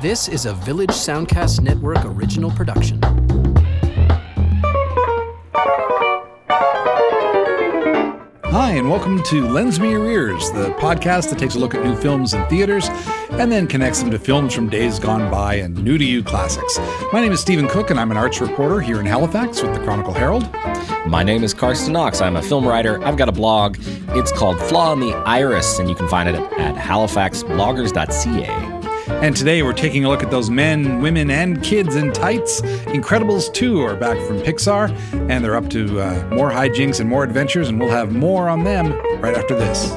This is a Village Soundcast Network original production. Hi, and welcome to Lends Me Your Ears, the podcast that takes a look at new films in theaters and then connects them to films from days gone by and new to you classics. My name is Stephen Cook, and I'm an arts reporter here in Halifax with the Chronicle Herald. My name is Carsten Knox. I'm a film writer. I've got a blog. It's called Flaw in the Iris, and you can find it at halifaxbloggers.ca. And today we're taking a look at those men, women, and kids in tights. Incredibles 2 are back from Pixar, and they're up to uh, more hijinks and more adventures, and we'll have more on them right after this.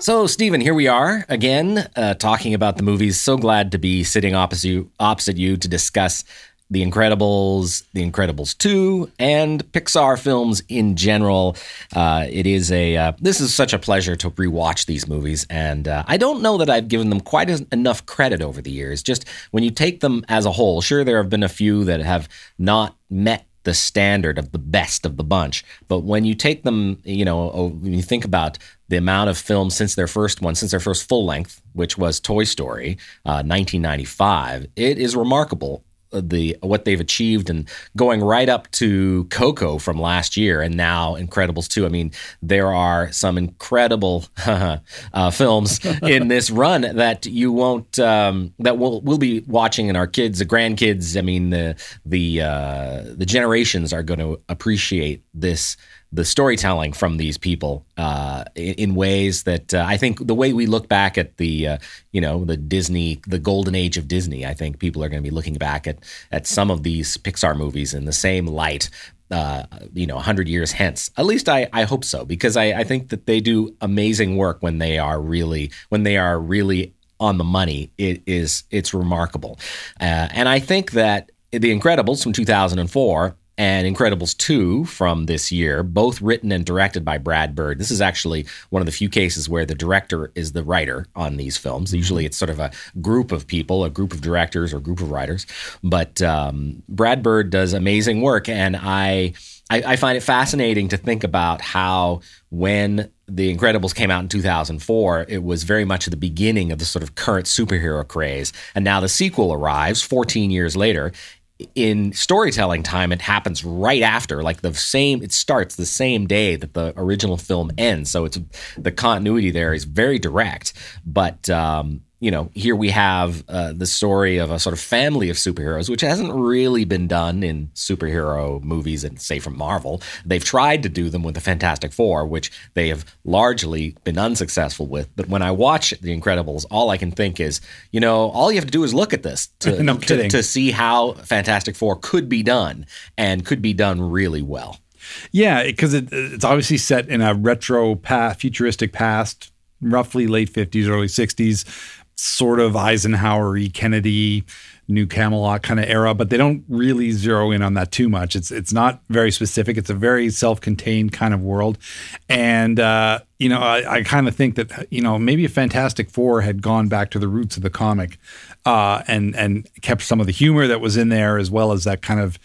So, Stephen, here we are again, uh, talking about the movies. So glad to be sitting opposite you, opposite you to discuss The Incredibles, The Incredibles 2, and Pixar films in general. Uh, it is a uh, this is such a pleasure to rewatch these movies, and uh, I don't know that I've given them quite as, enough credit over the years. Just when you take them as a whole, sure there have been a few that have not met the standard of the best of the bunch. But when you take them, you know, when you think about the amount of films since their first one, since their first full length, which was Toy Story, uh, 1995, it is remarkable the what they've achieved and going right up to Coco from last year and now Incredibles 2. I mean, there are some incredible uh, films in this run that you won't um, that we'll we'll be watching and our kids, the grandkids, I mean the the uh, the generations are going to appreciate this the storytelling from these people uh, in, in, ways that uh, I think the way we look back at the uh, you know the Disney the golden age of Disney I think people are going to be looking back at at some of these Pixar movies in the same light uh, you know, 100 years hence. At least I, I hope so, because I, I think that they do amazing work when they are really, when they are really on the money. It is, it's remarkable. Uh, and I think that The Incredibles from 2004 and Incredibles 2 from this year, both written and directed by Brad Bird. This is actually one of the few cases where the director is the writer on these films. Usually it's sort of a group of people, a group of directors or group of writers. But um, Brad Bird does amazing work, and I, I, I find it fascinating to think about how when the Incredibles came out in 2004, it was very much at the beginning of the sort of current superhero craze. And now the sequel arrives 14 years later, in storytelling time, it happens right after, like the same. It starts the same day that the original film ends, so it's the continuity there is very direct. But um, you know, here we have uh, the story of a sort of family of superheroes, which hasn't really been done in superhero movies, and say from Marvel. They've tried to do them with the Fantastic Four, which they have largely been unsuccessful with. But when I watch The Incredibles, all I can think is, you know, all you have to do is look at this to, no to, to see how Fantastic Four could be done and could be done really well. Yeah, because it, it's obviously set in a retro past, futuristic past, roughly late 50s, early 60s sort of Eisenhower. Kennedy, New Camelot kind of era, but they don't really zero in on that too much. It's it's not very specific. It's a very self-contained kind of world, and uh, you know I, I kind of think that you know maybe a Fantastic Four had gone back to the roots of the comic, uh, and and kept some of the humor that was in there as well as that kind of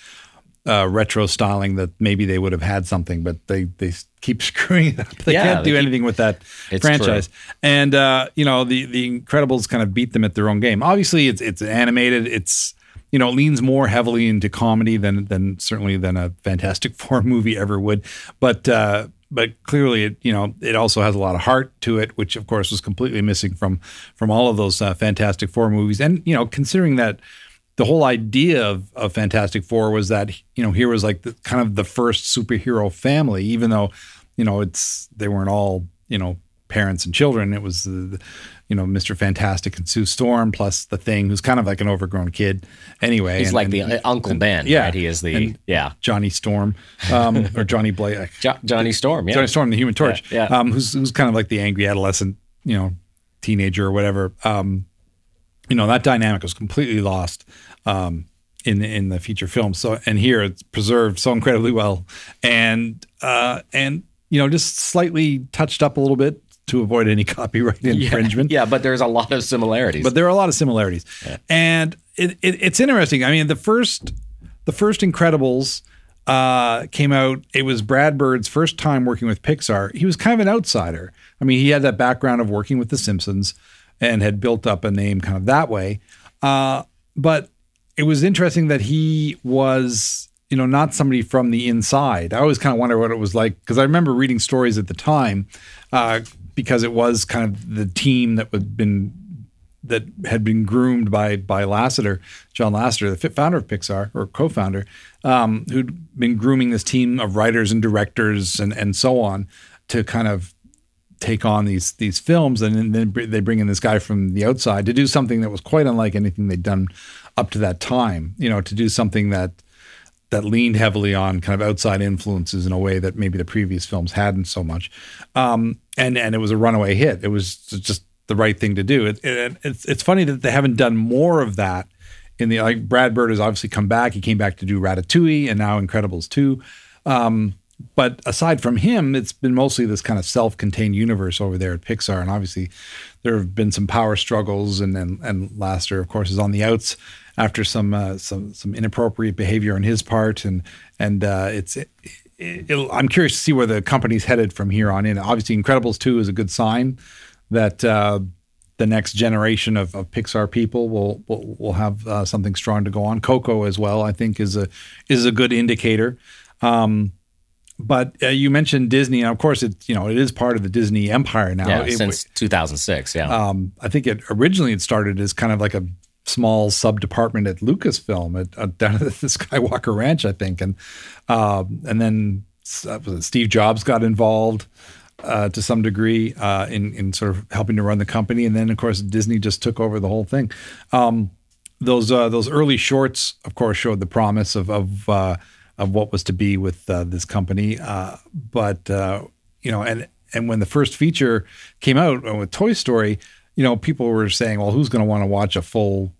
uh, retro styling that maybe they would have had something, but they they keep screwing it up. They Yeah, can't they do keep- anything with that franchise. And uh, you know the the Incredibles kind of beat them at their own game. Obviously, it's it's animated. It's you know it leans more heavily into comedy than than certainly than a Fantastic Four movie ever would. But uh, but clearly, it you know it also has a lot of heart to it, which of course was completely missing from from all of those uh, Fantastic Four movies. And you know considering that the whole idea of, of Fantastic Four was that you know here was like the, kind of the first superhero family, even though you know it's they weren't all you know parents and children. It was the, the, you know Mr. Fantastic and Sue Storm plus the Thing, who's kind of like an overgrown kid anyway. He's and- like and- the uh, Uncle Ben, yeah, right? He is the and yeah Johnny Storm um, or Johnny Blake. jo- Johnny Storm. Yeah, Johnny Storm, the Human Torch, Yeah, yeah. Um, who's who's kind of like the angry adolescent, you know, teenager or whatever. Um, you know, that dynamic was completely lost um, in in the feature film. So, and here it's preserved so incredibly well, and uh, and you know, just slightly touched up a little bit to avoid any copyright infringement. Yeah, but there's a lot of similarities. But there are a lot of similarities, and it, it, it's interesting. I mean, the first the first Incredibles uh, came out. It was Brad Bird's first time working with Pixar. He was kind of an outsider. I mean, he had that background of working with The Simpsons and had built up a name kind of that way. Uh, but it was interesting that he was, you know, not somebody from the inside. I always kind of wonder what it was like because I remember reading stories at the time uh, because it was kind of the team that had been that had been groomed by by Lasseter, John Lasseter, the founder of Pixar or co-founder, um, who'd been grooming this team of writers and directors and and so on to kind of take on these these films, and then they bring in this guy from the outside to do something that was quite unlike anything they'd done up to that time. You know, to do something that that leaned heavily on kind of outside influences in a way that maybe the previous films hadn't so much. Um, and and it was a runaway hit. It was just the right thing to do. It, it, it's it's funny that they haven't done more of that. In the like Brad Bird has obviously come back. He came back to do Ratatouille and now Incredibles two. Um, but aside from him, it's been mostly this kind of self-contained universe over there at Pixar. And obviously, there have been some power struggles, and and, and Lasseter, of course, is on the outs after some uh, some some inappropriate behavior on his part, and and uh, it's. It, it, I'm curious to see where the company's headed from here on in. Obviously, Incredibles 2 is a good sign that uh, the next generation of, of, Pixar people will will, will have uh, something strong to go on. Coco as well, I think, is a is a good indicator. Um, but uh, you mentioned Disney, and of course, it you know it is part of the Disney empire now. Yeah, it, since 2006. Yeah, um, I think it originally it started as kind of like a small sub department at Lucasfilm at, at down at the Skywalker Ranch, I think, and um, and then uh, Steve Jobs got involved uh, to some degree uh, in in sort of helping to run the company, and then of course Disney just took over the whole thing. Um, those uh, those early shorts, of course, showed the promise of of uh, of what was to be with uh, this company, uh, but you know, and and when the first feature came out with Toy Story, you know, people were saying, "Well, who's going to want to watch a full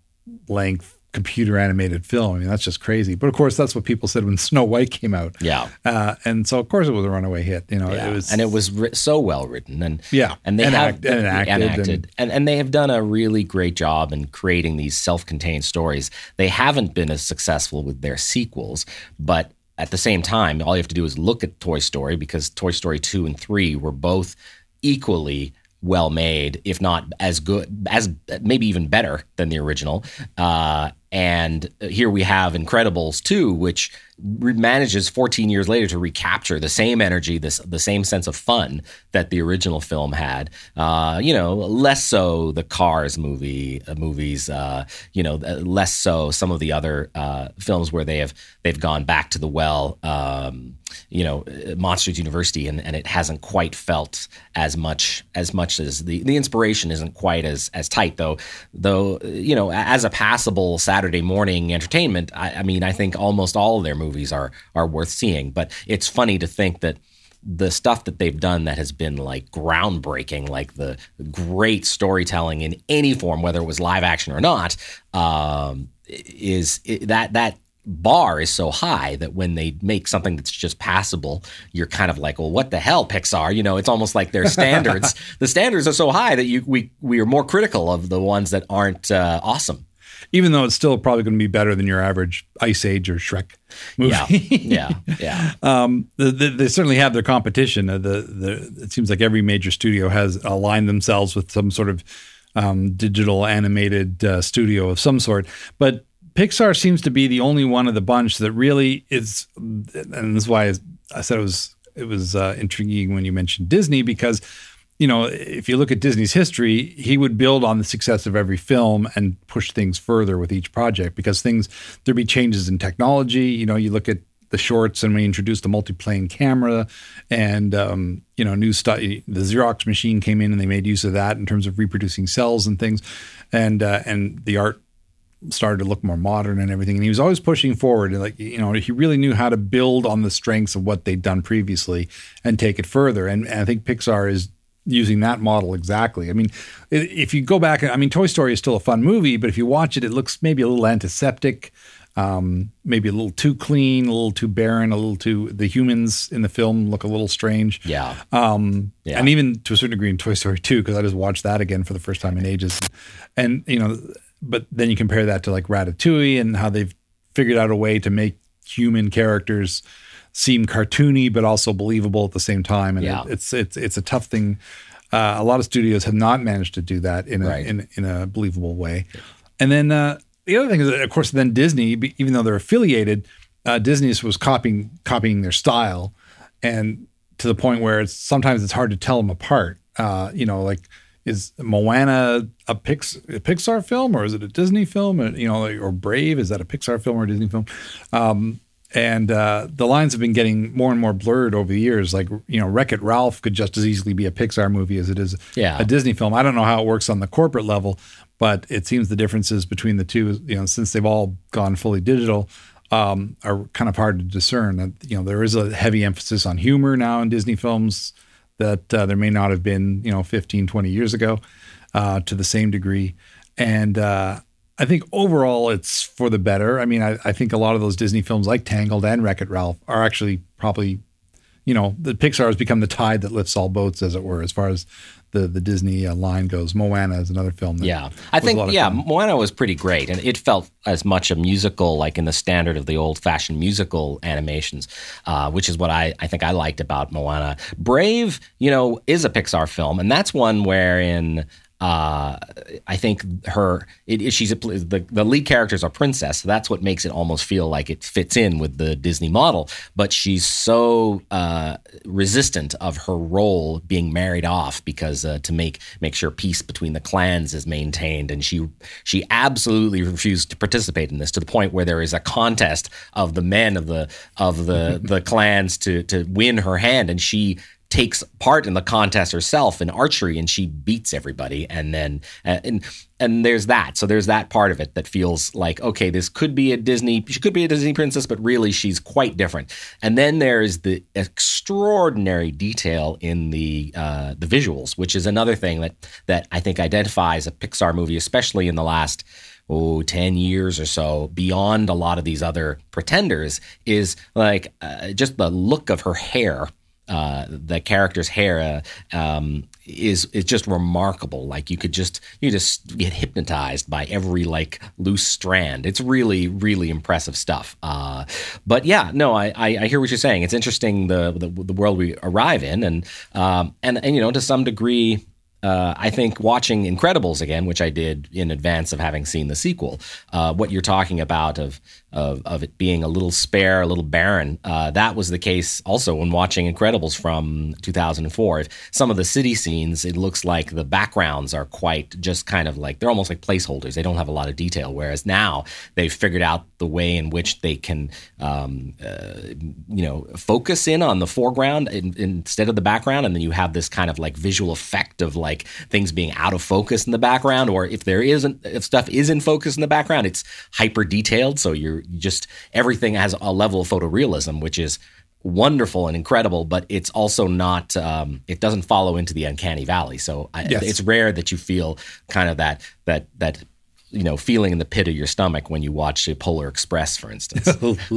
length computer animated film. I mean, that's just crazy. But of course, that's what people said when Snow White came out. Yeah. Uh, and so, of course, it was a runaway hit. You know, yeah. it was, and it was ri- so well written, and yeah, and they and have act, and acted, and, acted. And, and they have done a really great job in creating these self-contained stories. They haven't been as successful with their sequels, but at the same time, all you have to do is look at Toy Story because Toy Story two and three were both equally well made, if not as good, as maybe even better than the original. Uh, and here we have Incredibles 2, which manages 14 years later to recapture the same energy, this the same sense of fun that the original film had. Uh, you know, less so the Cars movie uh, movies. Uh, you know, less so some of the other uh, films where they have they've gone back to the well. Um, you know, uh, Monsters University, and, and it hasn't quite felt as much as much as the the inspiration isn't quite as as tight though. Though you know, as a passable Saturday morning entertainment, I, I mean, I think almost all of their movies are are worth seeing. But it's funny to think that the stuff that they've done that has been like groundbreaking, like the great storytelling in any form, whether it was live action or not, um, is that that bar is so high that when they make something that's just passable, you're kind of like, well, what the hell, Pixar? You know, it's almost like their standards. the standards are so high that you we we are more critical of the ones that aren't uh, awesome even though it's still probably going to be better than your average Ice Age or Shrek movie. Yeah, yeah, yeah. um, the, the, they certainly have their competition. Uh, the, the, it seems like every major studio has aligned themselves with some sort of um, digital animated uh, studio of some sort. But Pixar seems to be the only one of the bunch that really is, and this is why I said it was it was uh, intriguing when you mentioned Disney because you know, if you look at Disney's history, he would build on the success of every film and push things further with each project because things there'd be changes in technology. You know, you look at the shorts and we introduced the multi-plane camera and um, you know new stuff. The xerox machine came in and they made use of that in terms of reproducing cells and things. And uh, and the art started to look more modern and everything. And he was always pushing forward. And like you know he really knew how to build on the strengths of what they'd done previously and take it further. And, and i think pixar is using that model exactly. I mean, if you go back, I mean, Toy Story is still a fun movie, but if you watch it, it looks maybe a little antiseptic, um, maybe a little too clean, a little too barren, a little too. The humans in the film look a little strange. Yeah. Um, yeah. And even to a certain degree in Toy Story 2, because I just watched that again for the first time in ages. And, you know, but then you compare that to like Ratatouille and how they've figured out a way to make human characters – seem cartoony but also believable at the same time. And Yeah. it, it's it's it's a tough thing. Uh, a lot of studios have not managed to do that in a Right. in, in a believable way. And then uh, the other thing is, that, of course, then Disney, even though they're affiliated, uh, Disney was copying copying their style, and to the point where it's sometimes it's hard to tell them apart. Uh, you know, like is Moana a, Pix, a Pixar film or is it a Disney film? And, you know, like, or Brave is that a Pixar film or a Disney film? Um, and uh, the lines have been getting more and more blurred over the years. Like you know, Wreck It Ralph could just as easily be a Pixar movie as it is Yeah. a Disney film. I don't know how it works on the corporate level, but it seems the differences between the two, you know, since they've all gone fully digital, um, are kind of hard to discern. That you know, there is a heavy emphasis on humor now in Disney films that uh, there may not have been, you know, 15, 20 years ago uh, to the same degree. And uh, I think overall it's for the better. I mean, I, I think a lot of those Disney films like Tangled and Wreck It Ralph are actually probably, you know, the Pixar has become the tide that lifts all boats, as it were, as far as the, the Disney uh, line goes. Moana is another film. That Yeah, I was a lot think yeah, fun. Moana was pretty great, and it felt as much a musical, like in the standard of the old-fashioned musical animations, uh, which is what I, I think I liked about Moana. Brave, you know, is a Pixar film, and that's one wherein uh, I think her it, it- she's a, the the lead character is a princess, so that's what makes it almost feel like it fits in with the Disney model. But she's so uh, resistant of her role being married off because uh, to make make sure peace between the clans is maintained, and she she absolutely refused to participate in this to the point where there is a contest of the men of the of the the clans to to win her hand, and she takes part in the contest herself in archery and she beats everybody. And then uh, and and there's that. So there's that part of it that feels like okay this could be a disney she could be a disney princess but really she's quite different. And then there's the extraordinary detail in the uh, the visuals which is another thing that that i think identifies a pixar movie especially in the last oh 10 years or so beyond a lot of these other pretenders is like uh, just the look of her hair uh, the character's hair uh, um, is is just remarkable. Like you could just you just get hypnotized by every like loose strand. It's really really impressive stuff. Uh, but yeah, no, I, I I hear what you're saying. It's interesting the the, the world we arrive in, and um, and and you know to some degree. Uh, I think watching Incredibles again, which I did in advance of having seen the sequel, uh, what you're talking about of, of of it being a little spare, a little barren, uh, that was the case also when watching Incredibles from 2004. Some of the city scenes, it looks like the backgrounds are quite just kind of like they're almost like placeholders. They don't have a lot of detail. Whereas now they've figured out the way in which they can, um, uh, you know, focus in on the foreground in, instead of the background, and then you have this kind of like visual effect of like things being out of focus in the background, or if there isn't, if stuff is in focus in the background, it's hyper detailed. So you're you just everything has a level of photorealism, which is wonderful and incredible, but it's also not. Um, it doesn't follow into the uncanny valley. So I, Yes. it's rare that you feel kind of that that that you know feeling in the pit of your stomach when you watch a Polar Express, for instance.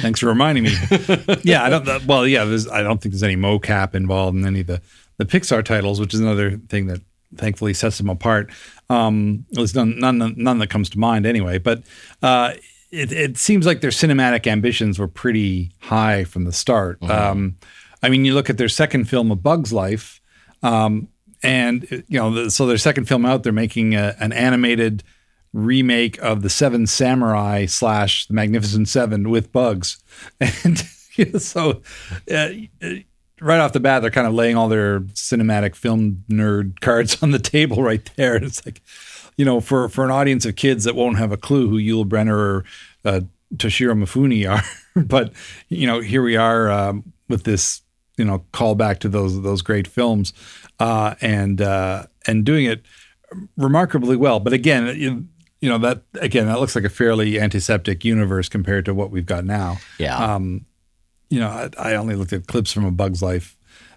Thanks for reminding me. yeah, I don't. uh, Well, yeah, there's, I don't think there's any mocap involved in any of the the Pixar titles, which is another thing that thankfully sets them apart. Um, at least none, none, none that comes to mind anyway. But uh, it, it seems like their cinematic ambitions were pretty high from the start. Um, I mean, you look at their second film, A Bug's Life, um, and you know, the, so their second film out, they're making a, an animated remake of the Seven Samurai slash the Magnificent Seven with bugs, and so uh, right off the bat, they're kind of laying all their cinematic film nerd cards on the table right there, and it's like, you know, for for an audience of kids that won't have a clue who Yul Brynner or uh, Toshiro Mifune are, but you know, here we are um, with this, you know, callback to those those great films, uh, and uh, and doing it remarkably well. But again, you, you know that again that looks like a fairly antiseptic universe compared to what we've got now. Yeah. Um, you know, I, I only looked at clips from A Bug's Life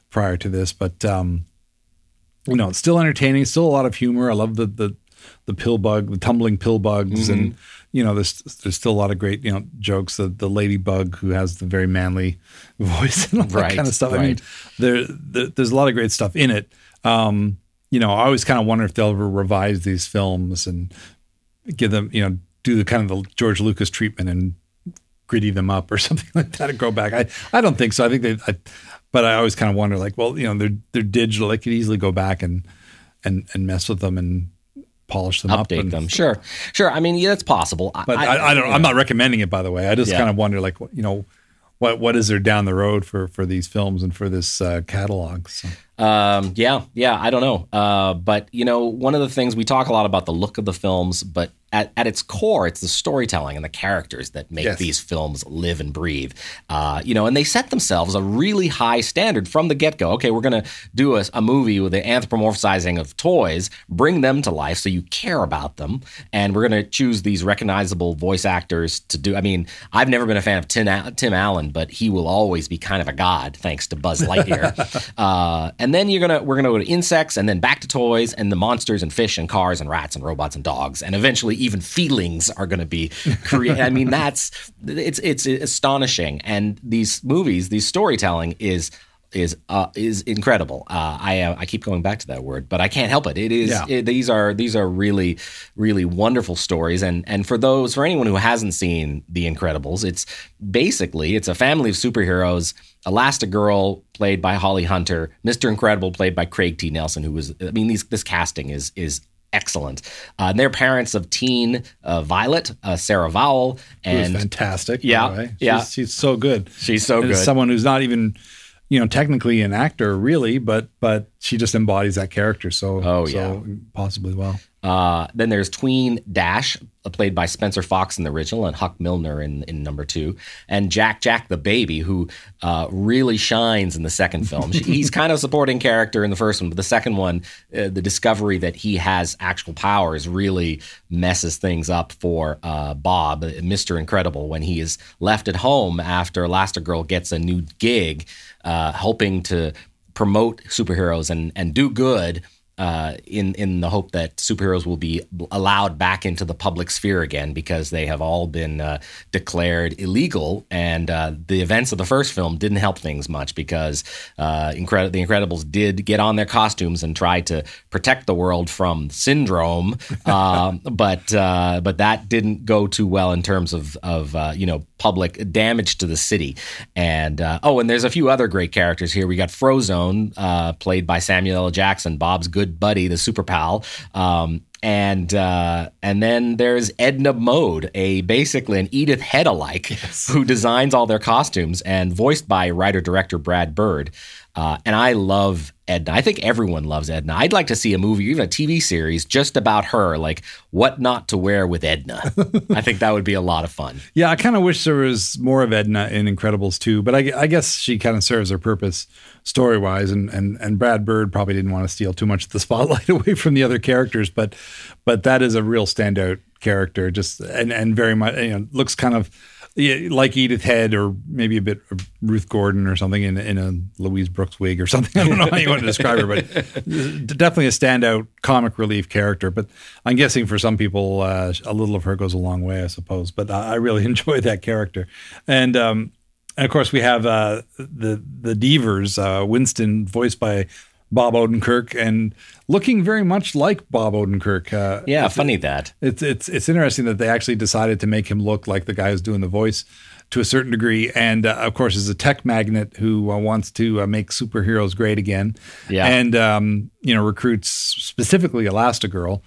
prior to this, but um, you know, it's still entertaining. Still a lot of humor. I love the the the pill bug, the tumbling pill bugs, and you know, there's there's still a lot of great you know jokes. The the ladybug who has the very manly voice and all that kind of stuff. I mean, right. there, there there's a lot of great stuff in it. Um, you know, I always kind of wonder if they'll ever revise these films and give them, you know, do the kind of the George Lucas treatment and gritty them up or something like that and go back. I, I don't think so. I think they, I, but I always kind of wonder like, well, you know, they're, they're digital. They could easily go back and, and, and mess with them and polish them up. update and- them. Sure, sure. I mean, yeah, that's possible. But I, I, don't, I'm not recommending it by the way. I just Yeah. kind of wonder like, you know, what, what is there down the road for, for these films and for this uh, catalog? So. Um, yeah, yeah, I don't know. Uh, but you know, one of the things we talk a lot about the look of the films, but at, at its core, it's the storytelling and the characters that make Yes. these films live and breathe. Uh, you know, and they set themselves a really high standard from the get go. Okay, we're going to do a, a movie with the anthropomorphizing of toys, bring them to life so you care about them, and we're going to choose these recognizable voice actors to do. I mean, I've never been a fan of Tim, Tim Allen, but he will always be kind of a god thanks to Buzz Lightyear. uh, and then you're gonna we're gonna go to insects, and then back to toys, and the monsters and fish and cars and rats and robots and dogs, and eventually even feelings are gonna be created. I mean, that's it's it's astonishing. And these movies, these storytelling is is uh, is incredible. Uh, I uh, I keep going back to that word, but I can't help it. It is Yeah. it- these are these are really really wonderful stories, and and for those for anyone who hasn't seen The Incredibles, it's basically it's a family of superheroes. Elastigirl played by Holly Hunter, Mister Incredible played by Craig T. Nelson, who was I mean these this casting is is excellent. Uh, and they're parents of teen uh, Violet, uh, Sarah Vowell, and fantastic. Yeah. She's, yeah. she's so good. She's so And good. Someone who's not even, you know, technically an actor, really, but but she just embodies that character so Oh, so possibly well. Uh, then there's Tween Dash, uh, played by Spencer Fox in the original and Huck Milner in, in number two, and Jack Jack the baby, who uh, really shines in the second film. He's kind of a supporting character in the first one, but the second one, uh, the discovery that he has actual powers really messes things up for uh, Bob, uh, Mr. Incredible, when he is left at home after Elastigirl gets a new gig, uh, helping to promote superheroes and and do good uh, in in the hope that superheroes will be allowed back into the public sphere again because they have all been uh, declared illegal. And uh, the events of the first film didn't help things much because uh, Incred- the Incredibles did get on their costumes and try to protect the world from syndrome, um, but uh, but that didn't go too well in terms of of uh, you know public damage to the city. And uh, oh, and there's a few other great characters here. We got Frozone, uh, played by Samuel L. Jackson, Bob's good buddy, the super pal. Um, and uh, and then there's Edna Mode, a basically an Edith Head alike, who designs all their costumes and voiced by writer director Brad Bird. Uh, and I love Edna. I think everyone loves Edna. I'd like to see a movie, even a TV series, just about her, like what not to wear with Edna. I think that would be a lot of fun. Yeah, I kind of wish there was more of Edna in Incredibles too, but I, I guess she kind of serves her purpose story wise, and, and and Brad Bird probably didn't want to steal too much of the spotlight away from the other characters, but but that is a real standout character, just and and very much you know looks kind of. Yeah, like Edith Head, or maybe a bit of Ruth Gordon, or something in in a Louise Brooks wig, or something. I don't know how you want to describe her, but definitely a standout comic relief character. But I'm guessing for some people, uh, a little of her goes a long way, I suppose. But I I really enjoy that character, and um, and of course we have uh, the the Deavors, uh, Winston, voiced by Bob Odenkirk, and looking very much like Bob Odenkirk. Uh, Yeah, funny that. it's it's it's interesting that they actually decided to make him look like the guy who's doing the voice to a certain degree, and uh, of course, is a tech magnate who uh, wants to uh, make superheroes great again. Yeah. and um, you know recruits specifically Elastigirl.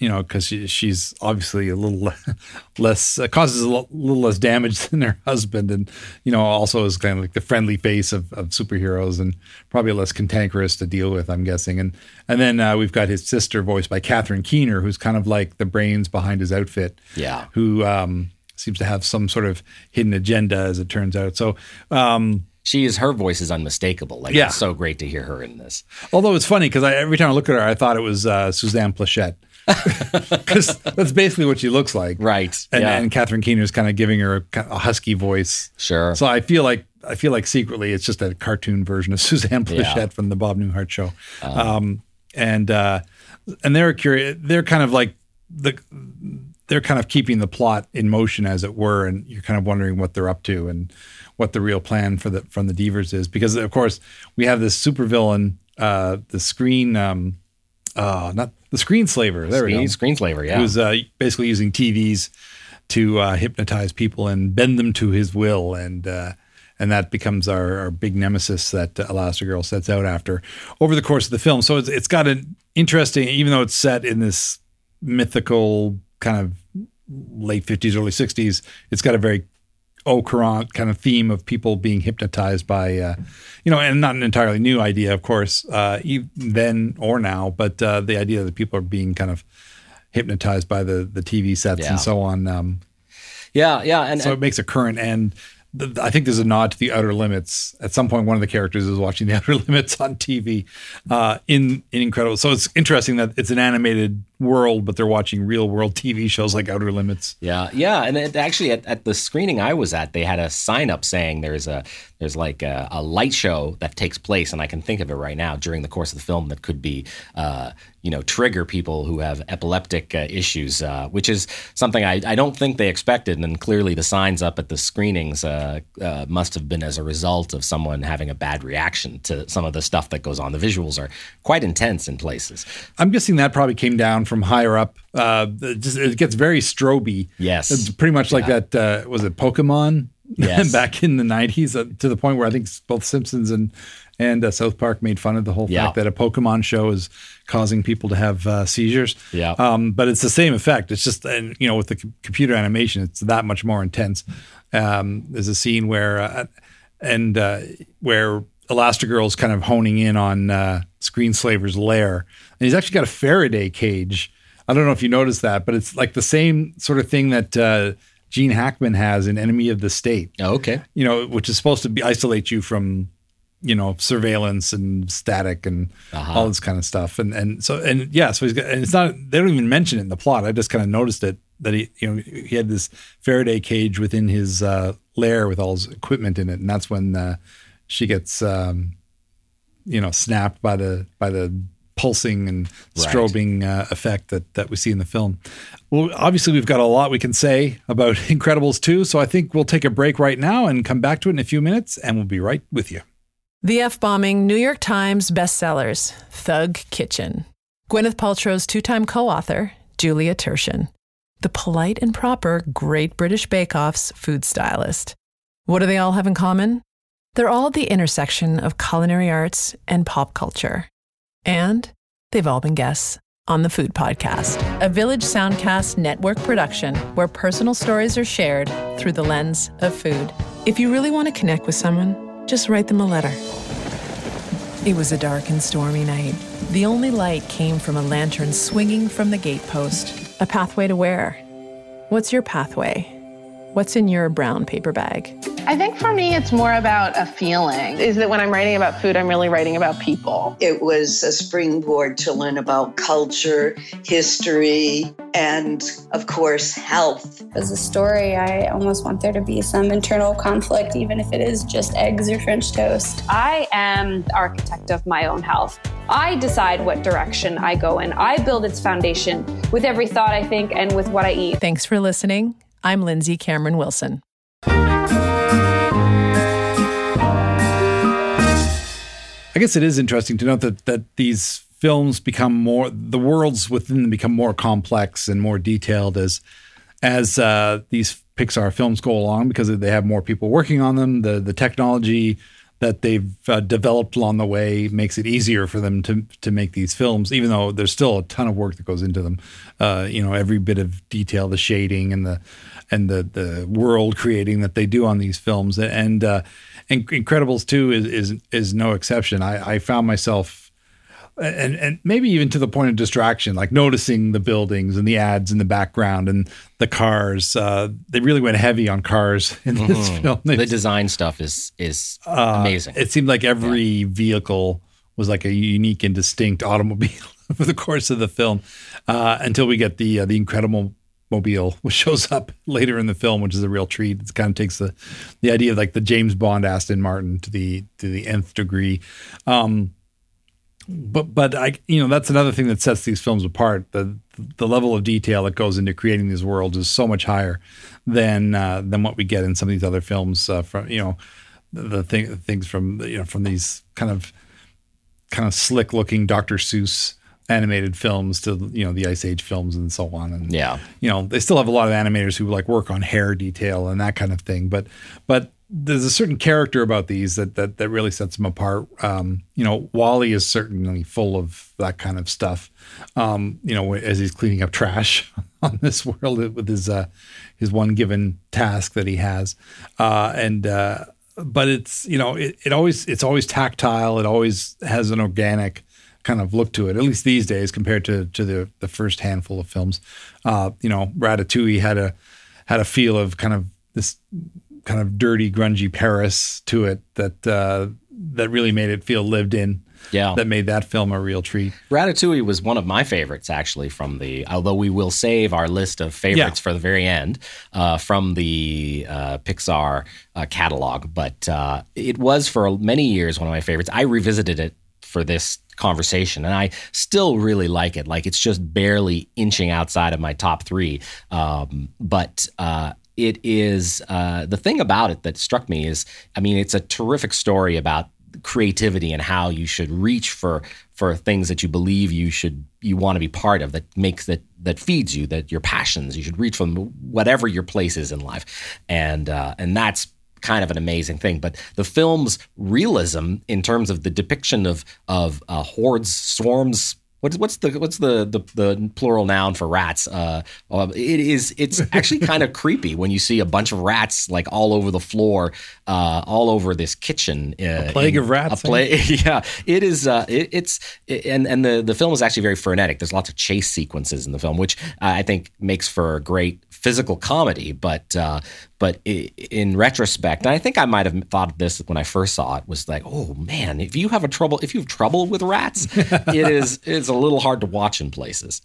You know, because she, she's obviously a little le- less uh, causes a little less damage than her husband, and you know, also is kind of like the friendly face of, of superheroes, and probably less cantankerous to deal with, I'm guessing. And and then uh, we've got his sister, voiced by Catherine Keener, who's kind of like the brains behind his outfit. Yeah. who um, seems to have some sort of hidden agenda, as it turns out. So. Um, She is her voice is unmistakable. Like Yeah. it's so great to hear her in this. Although it's funny because every time I look at her, I thought it was uh, Suzanne Pleshette. Because that's basically what she looks like. Right. And, yeah. and Catherine Keener's kind of giving her a, a husky voice. Sure. So I feel like I feel like secretly it's just a cartoon version of Suzanne Pleshette Yeah. Uh-huh. from the Bob Newhart show. Um, and uh, and they're curious. They're kind of like the they're kind of keeping the plot in motion, as it were, and you're kind of wondering what they're up to and what the real plan for the from the Deavors is. Because of course we have this supervillain, uh, the screen, um, uh, not the screen slaver. There we go Screen, screenslaver, yeah. who's uh, basically using TVs to uh, hypnotize people and bend them to his will, and uh, and that becomes our, our big nemesis that Elastigirl sets out after over the course of the film. So it's it's got an interesting, even though it's set in this mythical kind of late fifties, early sixties, it's got a very au courant kind of theme of people being hypnotized by, uh, you know, and not an entirely new idea, of course, uh, then or now, but uh, the idea that people are being kind of hypnotized by the the TV sets Yeah. and so on. Um, Yeah, yeah, and, so it makes a current and. th- I think there's a nod to the Outer Limits. At some point, one of the characters is watching the Outer Limits on TV uh, in in Incredible. So it's interesting that it's an animated world, but they're watching real world TV shows like Outer Limits. yeah, yeah, and it, actually at, at the screening I was at, they had a sign up saying there's a there's like a, a light show that takes place, and I can think of it right now during the course of the film that could be. Uh, you know, trigger people who have epileptic uh, issues, uh, which is something I, I don't think they expected. And then clearly, the signs up at the screenings uh, uh, must have been as a result of someone having a bad reaction to some of the stuff that goes on. The visuals are quite intense in places. I'm guessing that probably came down from higher up. Uh, it, just, it gets very stroby. Yes. It's pretty much like that. Uh, was it Pokemon? Yes. Back in the 90s, uh, to the point where I think both Simpsons and and uh, South Park made fun of the whole Yeah. fact that a Pokemon show is causing people to have uh, seizures. Yeah. Um, but it's the same effect. It's just, and you know, with the c- computer animation, it's that much more intense. Um, there's a scene where, uh, and uh, where Elastigirl's kind of honing in on uh, Screenslaver's lair, and he's actually got a Faraday cage. I don't know if you noticed that, but it's like the same sort of thing that uh, Gene Hackman has in Enemy of the State. Oh, okay. You know, which is supposed to be isolate you from, you know, surveillance and static and Uh-huh. all this kind of stuff. And and so and yeah, so he's got and it's not they don't even mention it in the plot. I just kind of noticed it that he you know he had this Faraday cage within his uh, lair with all his equipment in it, and that's when uh, she gets um, you know snapped by the by the pulsing and Right. strobing uh, effect that that we see in the film. Well, obviously we've got a lot we can say about Incredibles 2, so I think we'll take a break right now and come back to it in a few minutes and we'll be right with you. The F bombing New York Times bestsellers, Thug Kitchen. Gwyneth Paltrow's two time co author, Julia Turshen. The polite and proper Great British Bake Off's food stylist. What do they all have in common? They're all at the intersection of culinary arts and pop culture. And they've all been guests on the Food Podcast, a Village Soundcast network production where personal stories are shared through the lens of food. If you really want to connect with someone, just write them a letter. It was a dark and stormy night. The only light came from a lantern swinging from the gatepost. A pathway to where? What's your pathway? What's in your brown paper bag? I think for me, it's more about a feeling. Is that when I'm writing about food, I'm really writing about people. It was a springboard to learn about culture, history, and of course, health. As a story, I almost want there to be some internal conflict, even if it is just eggs or French toast. I am the architect of my own health. I decide what direction I go in. I build its foundation with every thought I think and with what I eat. Thanks for listening. I'm Lindsay Cameron Wilson. I guess it is interesting to note that that these films become more the worlds within them become more complex and more detailed as as uh, these Pixar films go along because they have more people working on them. The the technology that they've uh, developed along the way makes it easier for them to to make these films, even though there's still a ton of work that goes into them. Uh, you know, every bit of detail, the shading, and the and the the world creating that they do on these films, and uh, Incredibles two is is is no exception. I, I found myself and and maybe even to the point of distraction, like noticing the buildings and the ads in the background and the cars. Uh, they really went heavy on cars in this film. They- The design stuff is is uh, amazing. It seemed like every vehicle was like a unique and distinct automobile for the course of the film, uh, until we get the uh, the Incredible Mobile, which shows up later in the film, which is a real treat. It kind of takes the the idea of like the James Bond Aston Martin to the to the nth degree. Um, but but I you know that's another thing that sets these films apart. The the level of detail that goes into creating these worlds is so much higher than uh, than what we get in some of these other films. Uh, from you know the, the thing things from you know from these kind of kind of slick looking Dr. Seuss animated films to you know the Ice Age films and so on. And Yeah. you know they still have a lot of animators who like work on hair detail and that kind of thing. But but there's a certain character about these that that that really sets them apart. Um, you know, WALL-E is certainly full of that kind of stuff. Um, you know, as he's cleaning up trash on this world with his uh, his one given task that he has, uh, and. Uh, but it's you know it, it always it's always tactile. It always has an organic kind of look to it. At least these days, compared to to the the first handful of films. Uh, you know, Ratatouille had a had a feel of kind of this kind of dirty, grungy Paris to it that uh, that really made it feel lived in. Yeah. that made that film a real treat. Ratatouille was one of my favorites, actually, from the, although we will save our list of favorites Yeah. for the very end uh, from the uh, Pixar uh, catalog. But uh, it was for many years one of my favorites. I revisited it for this conversation and I still really like it. Like it's just barely inching outside of my top three. Um, but, uh, it is uh, the thing about it that struck me is I mean it's a terrific story about creativity and how you should reach for for things that you believe you should you want to be part of that makes that that feeds you that your passions you should reach from whatever your place is in life. And uh, and that's kind of an amazing thing. But the film's realism in terms of the depiction of of uh, hordes swarms What's what's the what's the, the the plural noun for rats? Uh, uh, it is it's actually kind of creepy when you see a bunch of rats like all over the floor, uh, all over this kitchen. Uh, A plague of rats, A plague, yeah. It is. Uh, it, it's it, and and the the film is actually very frenetic. There's lots of chase sequences in the film, which I think makes for a great physical comedy. But uh, but in retrospect, and I think I might have thought of this when I first saw it, was like, oh man, if you have a trouble, if you have trouble with rats, it is it's a little hard to watch in places.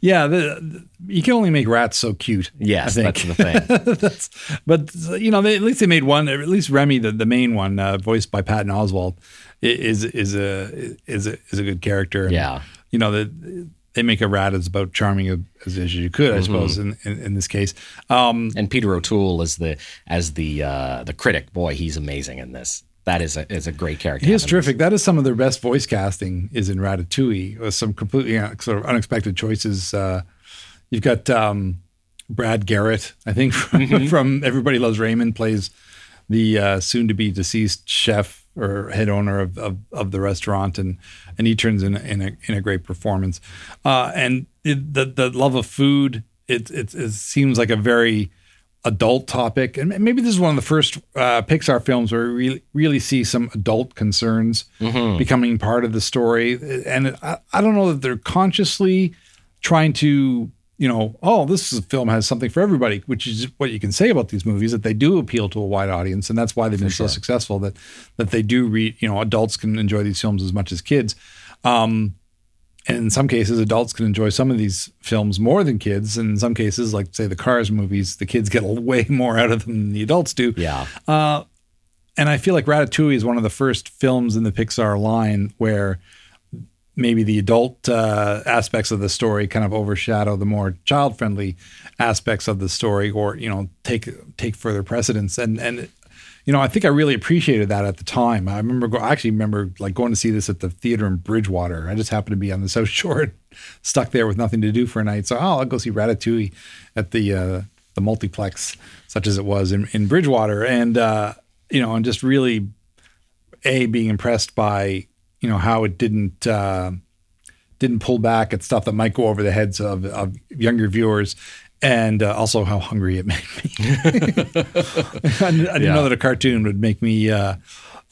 Yeah, the, the- you can only make rats so cute. Yes, that's the thing. That's, but you know, they, at least they made one. At least Remy, the, the main one, uh, voiced by Patton Oswalt, is is a is a is a good character. And, Yeah. you know the, they make a rat as about charming as, as you could, I Mm-hmm. suppose, in, in in this case. Um, and Peter O'Toole is the as the uh, the critic. Boy, he's amazing in this. That is a is a great character. He is terrific. That is some of their best voice casting is in Ratatouille. With some completely uh, sort of unexpected choices. Uh, you've got um, Brad Garrett, I think, from, Mm-hmm. from Everybody Loves Raymond, plays the uh, soon-to-be deceased chef or head owner of, of, of the restaurant, and and he turns in in a, in a great performance. Uh, and it, the the love of food, it, it it seems like a very adult topic, and maybe this is one of the first uh, Pixar films where we really, really see some adult concerns becoming part of the story. And I, I don't know that they're consciously trying to, you know, oh, this is- film has something for everybody, which is what you can say about these movies that they do appeal to a wide audience, and that's why they've been so successful. That that they do read, you know, adults can enjoy these films as much as kids. Um, and in some cases, adults can enjoy some of these films more than kids. And in some cases, like say the Cars movies, the kids get way more out of them than the adults do. Yeah. And I feel like Ratatouille is one of the first films in the Pixar line where maybe the adult uh, aspects of the story kind of overshadow the more child-friendly aspects of the story, or you know, take take further precedence. And and you know, I think I really appreciated that at the time. I remember, go, I actually remember like going to see this at the theater in Bridgewater. I just happened to be on the South Shore, stuck there with nothing to do for a night. So, oh, I'll go see Ratatouille at the uh, the multiplex, such as it was in, in Bridgewater, and uh, you know, and just really a being impressed by you know how it didn't uh, didn't pull back at stuff that might go over the heads of, of younger viewers and uh, also how hungry it made me I, didn't- I didn't know that a cartoon would make me uh,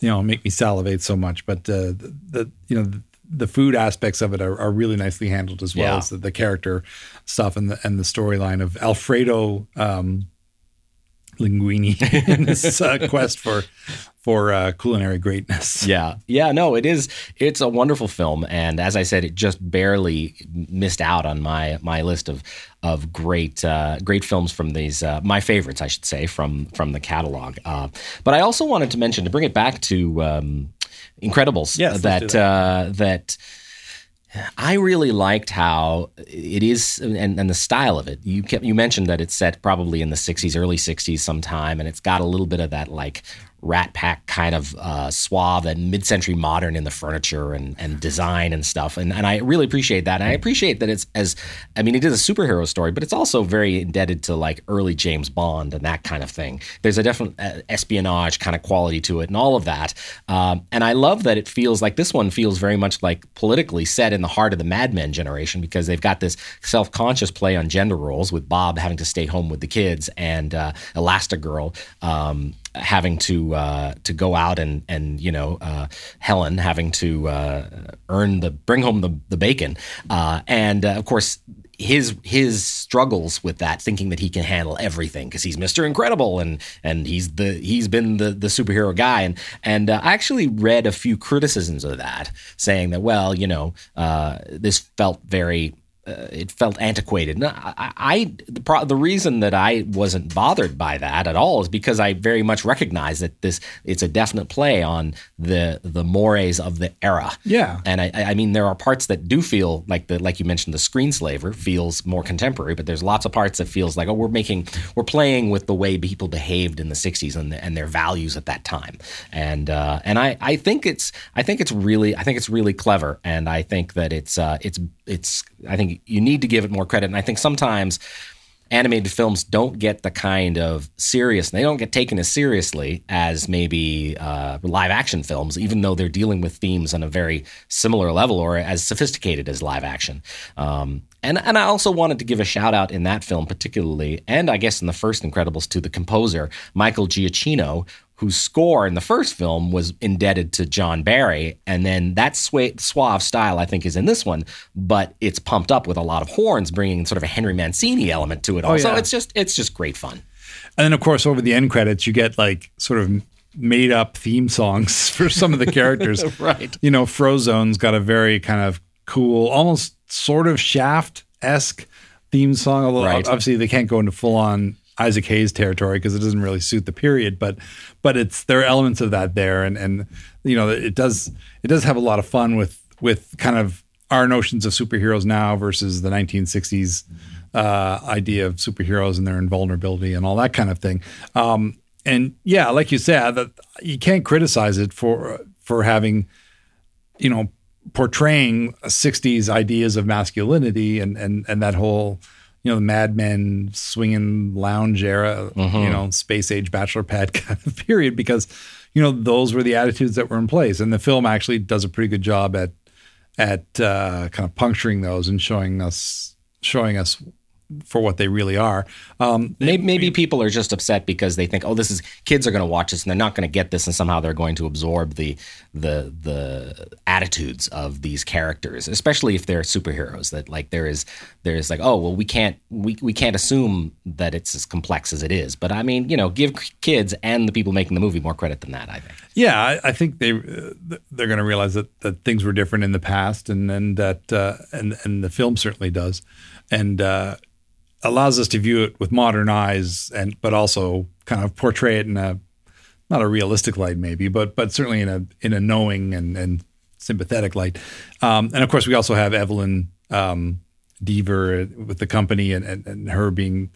you know make me salivate so much but uh, the, the you know the, the food aspects of it are, are really nicely handled as well Yeah. as the, the character stuff and the and the storyline of Alfredo um, Linguini in this uh, quest for for uh, culinary greatness. Yeah, yeah, no, it is. It's a wonderful film, and as I said, it just barely missed out on my my list of of great uh, great films from these uh, my favorites, I should say, from from the catalog. Uh, but I also wanted to mention to bring it back to um, Incredibles. Yes, let's that Uh, that. I really liked how it is and, and the style of it. You kept, you mentioned that it's set probably in the 60s, early 60s sometime, and it's got a little bit of that like Rat Pack kind of uh, suave and mid-century modern in the furniture and, and design and stuff. And and I really appreciate that. And I appreciate that it's as I mean, it is a superhero story, but it's also very indebted to like early James Bond and that kind of thing. There's a definite uh, espionage kind of quality to it and all of that. Um, and I love that it feels like this one feels very much like politically set in the heart of the Mad Men generation because they've got this self-conscious play on gender roles with Bob having to stay home with the kids and uh, Elastigirl um, having to uh, to go out and and you know uh, Helen having to uh, earn the bring home the the bacon, uh, and uh, of course his his struggles with that, thinking that he can handle everything because he's Mister Incredible and and he's the he's been the the superhero guy, and and uh, I actually read a few criticisms of that, saying that well you know this felt very uh, it felt antiquated. No, I, I the, pro, the reason that I wasn't bothered by that at all is because I very much recognize that this it's a definite play on the the mores of the era. Yeah, and I, I mean there are parts that do feel like the like you mentioned the screenslaver feels more contemporary, but there's lots of parts that feels like oh we're making we're playing with the way people behaved in the '60s and the, and their values at that time, and uh, and I I think it's I think it's really I think it's really clever, and I think that it's uh, it's it's I think you need to give it more credit. And I think sometimes animated films don't get the kind of serious, they don't get taken as seriously as maybe uh, live action films, even though they're dealing with themes on a very similar level or as sophisticated as live action. Um, and, and I also wanted to give a shout out in that film, particularly, and I guess in the first Incredibles, to the composer, Michael Giacchino, whose score in the first film was indebted to John Barry. And then that suave style, I think, is in this one, but it's pumped up with a lot of horns, bringing sort of a Henry Mancini element to it. Oh, also, oh, yeah. it's just it's just great fun. And then, of course, over the end credits, you get like sort of made up theme songs for some of the characters. right. You know, Frozone's got a very kind of cool, almost sort of Shaft esque theme song. Although right. obviously they can't go into full on Isaac Hayes territory because it doesn't really suit the period, but but it's there are elements of that there, and and you know it does it does have a lot of fun with with kind of our notions of superheroes now versus the 1960s uh, idea of superheroes and their invulnerability and all that kind of thing. Um, and yeah, like you said, that you can't criticize it for for having you know portraying 60s ideas of masculinity and and and that whole you know, the Mad Men swinging lounge era, mm-hmm. you know, space age bachelor pad kind of period because, you know, those were the attitudes that were in place. And the film actually does a pretty good job at at uh, kind of puncturing those and showing us showing us for what they really are. Um, maybe, maybe, people are just upset because they think, oh, this is kids are going to watch this and they're not going to get this, and somehow they're going to absorb the the the attitudes of these characters, especially if they're superheroes. That like there is there is like, oh, well, we can't we we can't assume that it's as complex as it is. But I mean, you know, give kids and the people making the movie more credit than that. I think. Yeah, I, I think they uh, they're going to realize that that things were different in the past, and and that uh, and and the film certainly does, and. Uh, allows us to view it with modern eyes and but also kind of portray it in a not a realistic light maybe but but certainly in a in a knowing and and sympathetic light. Um, and of course we also have Evelyn um, Deavor with the company and, and, and her being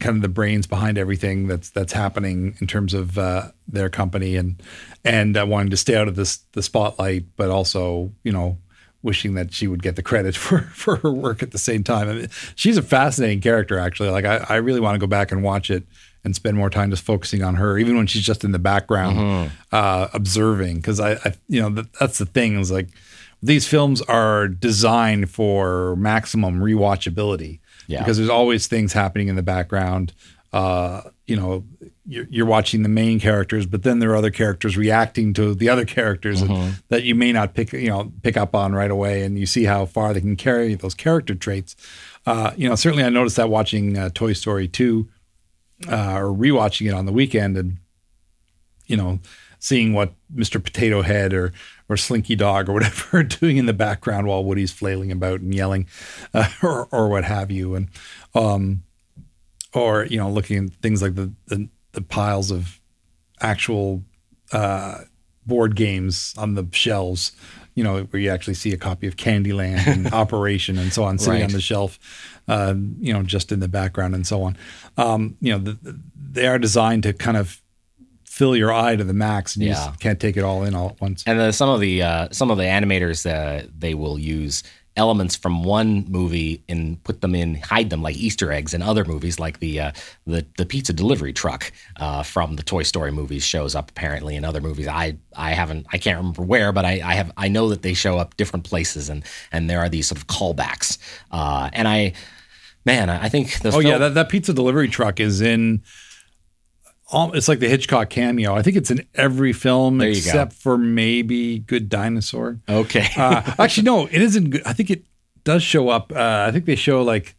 kind of the brains behind everything that's that's happening in terms of uh, their company and and uh, wanting to stay out of this the spotlight but also you know wishing that she would get the credit for, for her work at the same time. I mean, she's a fascinating character, actually. Like, I, I really want to go back and watch it and spend more time just focusing on her, even when she's just in the background mm-hmm. uh, observing. Because I, I, you know, that's the thing is like these films are designed for maximum rewatchability. Yeah. Because there's always things happening in the background. Uh, you know, you're, you're, watching the main characters, but then there are other characters reacting to the other characters mm-hmm. that you may not pick, you know, pick up on right away, and you see how far they can carry those character traits. Uh, you know, certainly I noticed that watching uh, Toy Story two uh, or rewatching it on the weekend, and you know, seeing what Mr. Potato Head or or Slinky Dog or whatever are doing in the background while Woody's flailing about and yelling, uh, or or what have you, and um, or you know, looking at things like the the the piles of actual uh, board games on the shelves, you know, where you actually see a copy of Candyland and Operation and so on sitting right. on the shelf, uh, you know, just in the background and so on. Um, you know, the, the, they are designed to kind of fill your eye to the max, and you Yeah. just can't take it all in all at once. And the, some of the uh, some of the animators that they will use elements from one movie and put them in hide them like Easter eggs in other movies, like the uh, the the pizza delivery truck uh, from the Toy Story movies shows up apparently in other movies. I I haven't I can't remember where, but I, I have I know that they show up different places and and there are these sort of callbacks. Uh, and I man, I think the Oh yeah, that, that pizza delivery truck is in. All- It's like the Hitchcock cameo. I think it's in every film There except for maybe Good Dinosaur. okay. Uh, actually, no, it isn't. Good. I think it does show up. Uh, I think they show like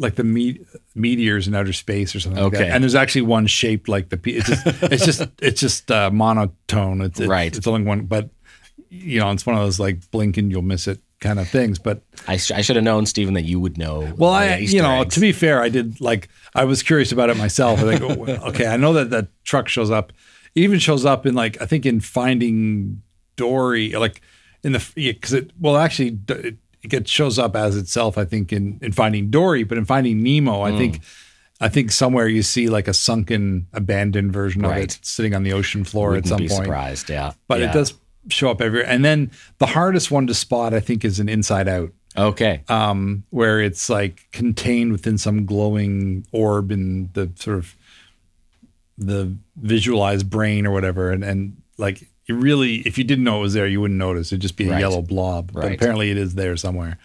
like the me- meteors in outer space or something. Like Okay. that. And there's actually one shaped like the. pe- It's just it's just it's just uh, monotone. It's, it's Right. It's only one, but you know, it's one of those like blink and you'll miss it kind of things. But I, sh- I should have known, Stephen, that you would know. well, I Easter you know eggs. to be fair, I did like I was curious about it myself. I think oh, okay, I know that that truck shows up. It even shows up in like I think in Finding Dory, like in the because it well actually it, it gets shows up as itself. I think in in Finding Dory, but in Finding Nemo, I Hmm. think. I think somewhere you see like a sunken, abandoned version of it sitting on the ocean floor Wouldn't at some be point surprised. Yeah, but Yeah. it does show up everywhere. And then the hardest one to spot, I think, is an Inside Out, Okay. um, where it's like contained within some glowing orb in the sort of the visualized brain or whatever, and and like you really, if you didn't know it was there, you wouldn't notice. It'd just be a Right. yellow blob. But Right. apparently, it is there somewhere.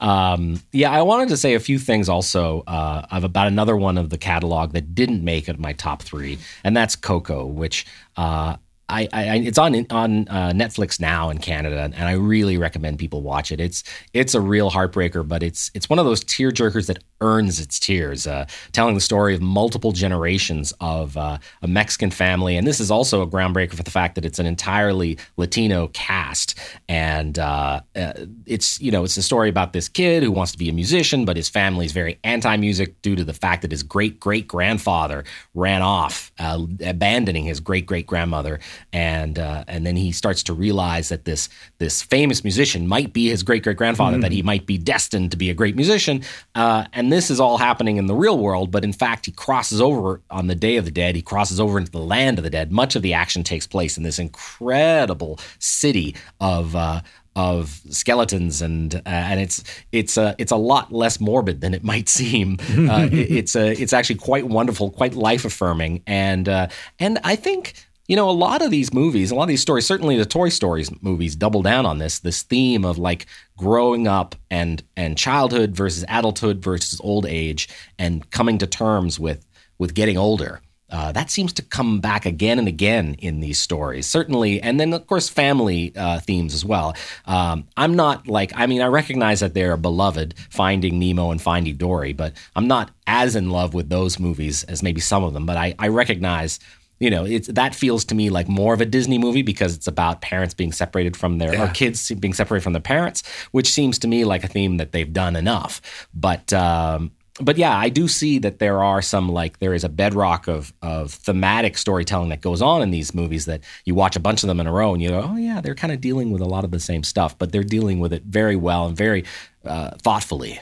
Um, yeah, I wanted to say a few things also uh, of about another one of the catalog that didn't make it my top three, and that's Coco, which uh, I, I, it's on on uh, Netflix now in Canada, and I really recommend people watch it. It's it's a real heartbreaker, but it's it's one of those tear jerkers that earns its tears, uh, telling the story of multiple generations of uh, a Mexican family, and this is also a groundbreaker for the fact that it's an entirely Latino cast, and uh, uh, it's you know it's a story about this kid who wants to be a musician, but his family is very anti-music due to the fact that his great great grandfather ran off, uh, abandoning his great great grandmother, and uh, and then he starts to realize that this this famous musician might be his great great grandfather, that he might be destined to be a great musician, uh, and this is all happening in the real world, but in fact he crosses over on the Day of the Dead. He crosses over into the land of the dead. Much of the action takes place in this incredible city of. Uh, of skeletons and uh, and it's it's a it's a lot less morbid than it might seem. Uh, it- it's a it's actually quite wonderful, quite life affirming, and uh, and I think you know a lot of these movies, a lot of these stories, certainly the Toy Stories movies, double down on this this theme of like growing up and and childhood versus adulthood versus old age and coming to terms with with getting older. Uh, that seems to come back again and again in these stories, certainly, and then of course family uh, themes as well. Um, I'm not like I mean I recognize that they're beloved, Finding Nemo and Finding Dory, but I'm not as in love with those movies as maybe some of them. But I, I recognize, you know, it's that feels to me like more of a Disney movie because it's about parents being separated from their or kids being separated from their parents, which seems to me like a theme that they've done enough. But um, but yeah, I do see that there are some like there is a bedrock of of thematic storytelling that goes on in these movies that you watch a bunch of them in a row and you go, oh yeah, they're kind of dealing with a lot of the same stuff, but they're dealing with it very well and very uh, thoughtfully.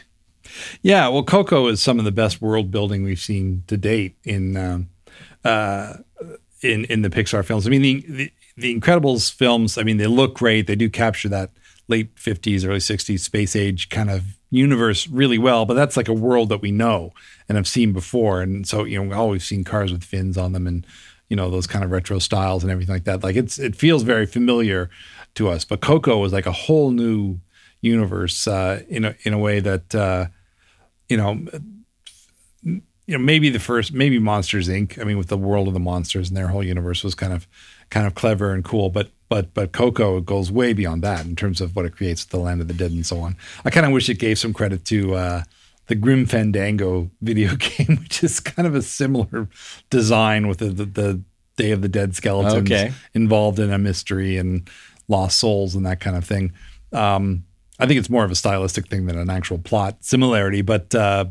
Yeah, well, Coco is some of the best world building we've seen to date in um, uh, in in the Pixar films. I mean, the, the the Incredibles films. I mean, they look great. They do capture that late fifties, early sixties space age kind of universe really well. But that's like a world that we know and have seen before. And so you know, we've always seen cars with fins on them and you know those kind of retro styles and everything like that. Like it's it feels very familiar to us. But Coco was like a whole new universe uh, in a in a way that. Uh, you know, you know, maybe the first, maybe Monsters Inc. I mean, with the world of the monsters and their whole universe was kind of, kind of clever and cool. But but but Coco goes way beyond that in terms of what it creates with the Land of the Dead and so on. I kind of wish it gave some credit to uh, the Grim Fandango video game, which is kind of a similar design with the the, the Day of the Dead skeletons Okay. involved in a mystery and lost souls and that kind of thing. Um, I think it's more of a stylistic thing than an actual plot similarity, but uh,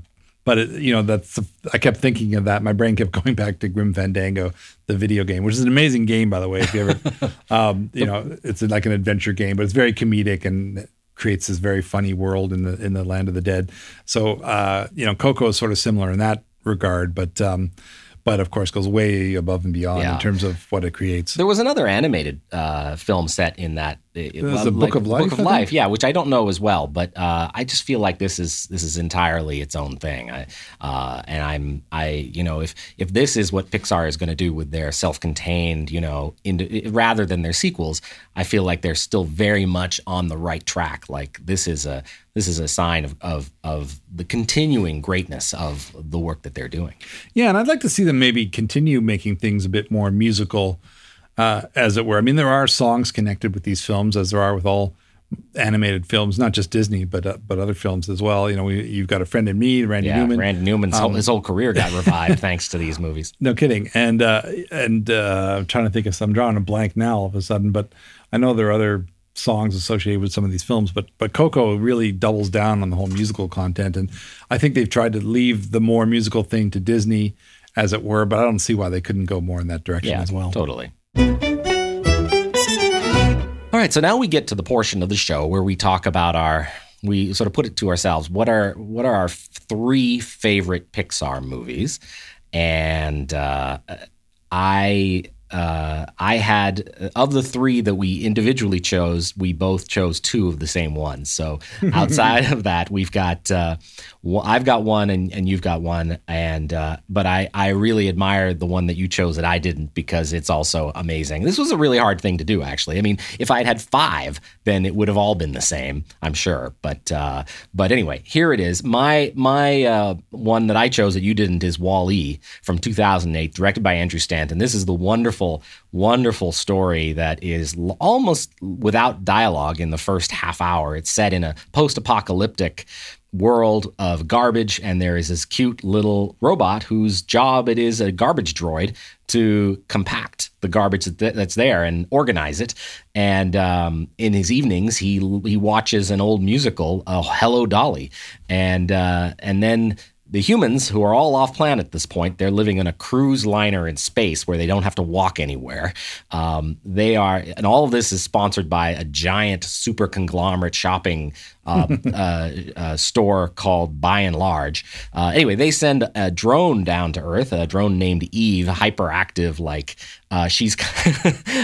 but it, you know that's I kept thinking of that. My brain kept going back to Grim Fandango, the video game, which is an amazing game by the way. If you ever, um, you know, it's like an adventure game, but it's very comedic and creates this very funny world in the in the land of the dead. So uh, you know, Coco is sort of similar in that regard, but um, but of course goes way above and beyond Yeah. in terms of what it creates. There was another animated uh, film set in that. It, was the Book of Life, Book of Life, yeah, which I don't know as well, but uh, I just feel like this is this is entirely its own thing. I, uh, and I'm I you know if if this is what Pixar is going to do with their self-contained you know in, rather than their sequels, I feel like they're still very much on the right track. Like this is a this is a sign of of of the continuing greatness of the work that they're doing. Yeah, and I'd like to see them maybe continue making things a bit more musical, uh, as it were. I mean, there are songs connected with these films, as there are with all animated films, not just Disney, but uh, but other films as well. You know, we, you've got a friend in me, Randy Yeah, Newman. Randy Newman's whole, Um, his whole career got revived thanks to these movies. No kidding. And uh, and uh, I'm trying to think of some. I'm drawing a blank now all of a sudden, but I know there are other songs associated with some of these films. But but Coco really doubles down on the whole musical content, and I think they've tried to leave the more musical thing to Disney, as it were. But I don't see why they couldn't go more in that direction Yeah, as well. totally. All right, so now we get to the portion of the show where we talk about our we sort of put it to ourselves what are what are our three favorite Pixar movies, and uh, I uh, I had of the three that we individually chose, we both chose two of the same ones. So outside of that, we've got uh, one- I've got one and, and you've got one, and uh, but I I really admire the one that you chose that I didn't because it's also amazing. This was a really hard thing to do, actually. I mean, if I had had five, then it would have all been the same, I'm sure. But uh, but anyway, here it is. My my uh, one that I chose that you didn't is Wall E from 2008, directed by Andrew Stanton. This is the wonderful, wonderful story that is almost without dialogue in the first half hour. It's set in a post-apocalyptic world of garbage, and there is this cute little robot whose job it is a garbage droid to compact the garbage that's there and organize it. And um, in his evenings, he he watches an old musical, uh, Hello Dolly, and uh, and then the humans who are all off planet at this point they're living in a cruise liner in space where they don't have to walk anywhere. Um, they are and all of this is sponsored by a giant super conglomerate shopping uh, uh, uh, store called Buy n Large. Uh, anyway they send a drone down to earth a drone named eve hyperactive like uh, she's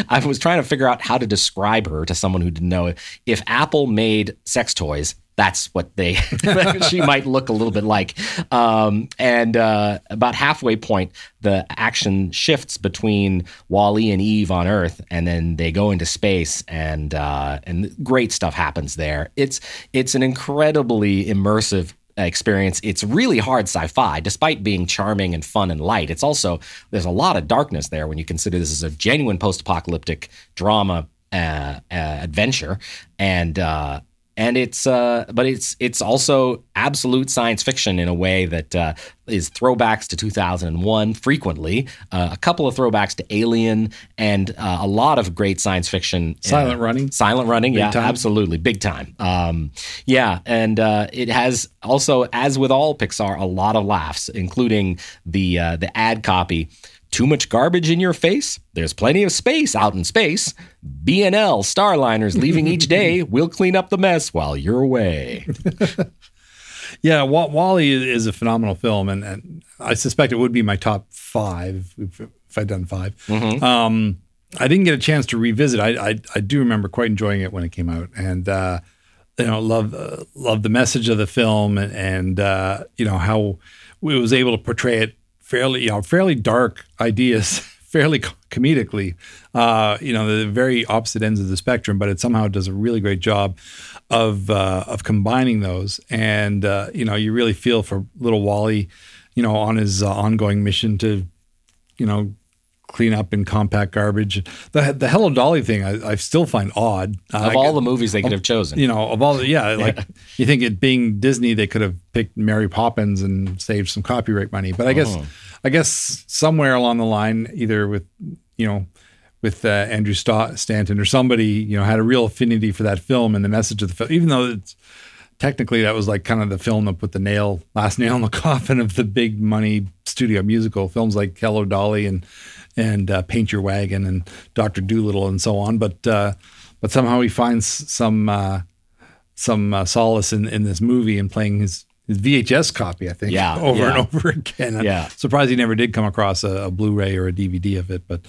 i was trying to figure out how to describe her to someone who didn't know if apple made sex toys that's what they she might look a little bit like. Um, and uh, about halfway point the action shifts between WALL-E and eve on earth and then they go into space and uh, and great stuff happens there. It's it's an incredibly immersive experience. It's really hard sci-fi despite being charming and fun and light. It's also there's a lot of darkness there when you consider this is a genuine post-apocalyptic drama uh, uh, adventure. And uh, and it's uh, but it's it's also absolute science fiction in a way that uh, is throwbacks to 2001 frequently, uh, a couple of throwbacks to Alien, and uh, a lot of great science fiction. Silent Running. Silent Running, yeah, time. absolutely, big time. Um, yeah, and uh, it has also, as with all Pixar, a lot of laughs, including the uh, the ad copy. Too much garbage in your face? There's plenty of space out in space. B&L Starliners leaving each day. We'll clean up the mess while you're away. Yeah, WALL-E is, a phenomenal film, and, and I suspect it would be my top five if, if I'd done 5 Um, I didn't get a chance to revisit. I, I I do remember quite enjoying it when it came out, and uh, you know, love uh, love the message of the film, and, and uh, you know how it was able to portray it fairly, you know, fairly dark ideas, fairly co- comedically. Uh, you know, the very opposite ends of the spectrum, but it somehow does a really great job of uh, of combining those. And uh, you know, you really feel for little WALL-E, you know, on his uh, ongoing mission to, you know, clean up and compact garbage. The the Hello Dolly thing, I, I still find odd. Uh, Of all the movies they could have chosen. you know, of all the, yeah, like you think it being Disney, they could have picked Mary Poppins and saved some copyright money. But I guess, I guess somewhere along the line, either with, you know, with uh, Andrew Sta- Stanton or somebody, you know, had a real affinity for that film and the message of the film, even though it's technically that was like kind of the film that put the nail, last nail in the coffin of the big money studio musical films like Hello Dolly and and uh, Paint Your Wagon and Doctor Doolittle and so on. But uh, but somehow he finds some uh, some uh, solace in in this movie and playing his his VHS copy, I think, Yeah, over yeah. and over again. I'm Yeah. surprised he never did come across a, a Blu-ray or a DVD of it. But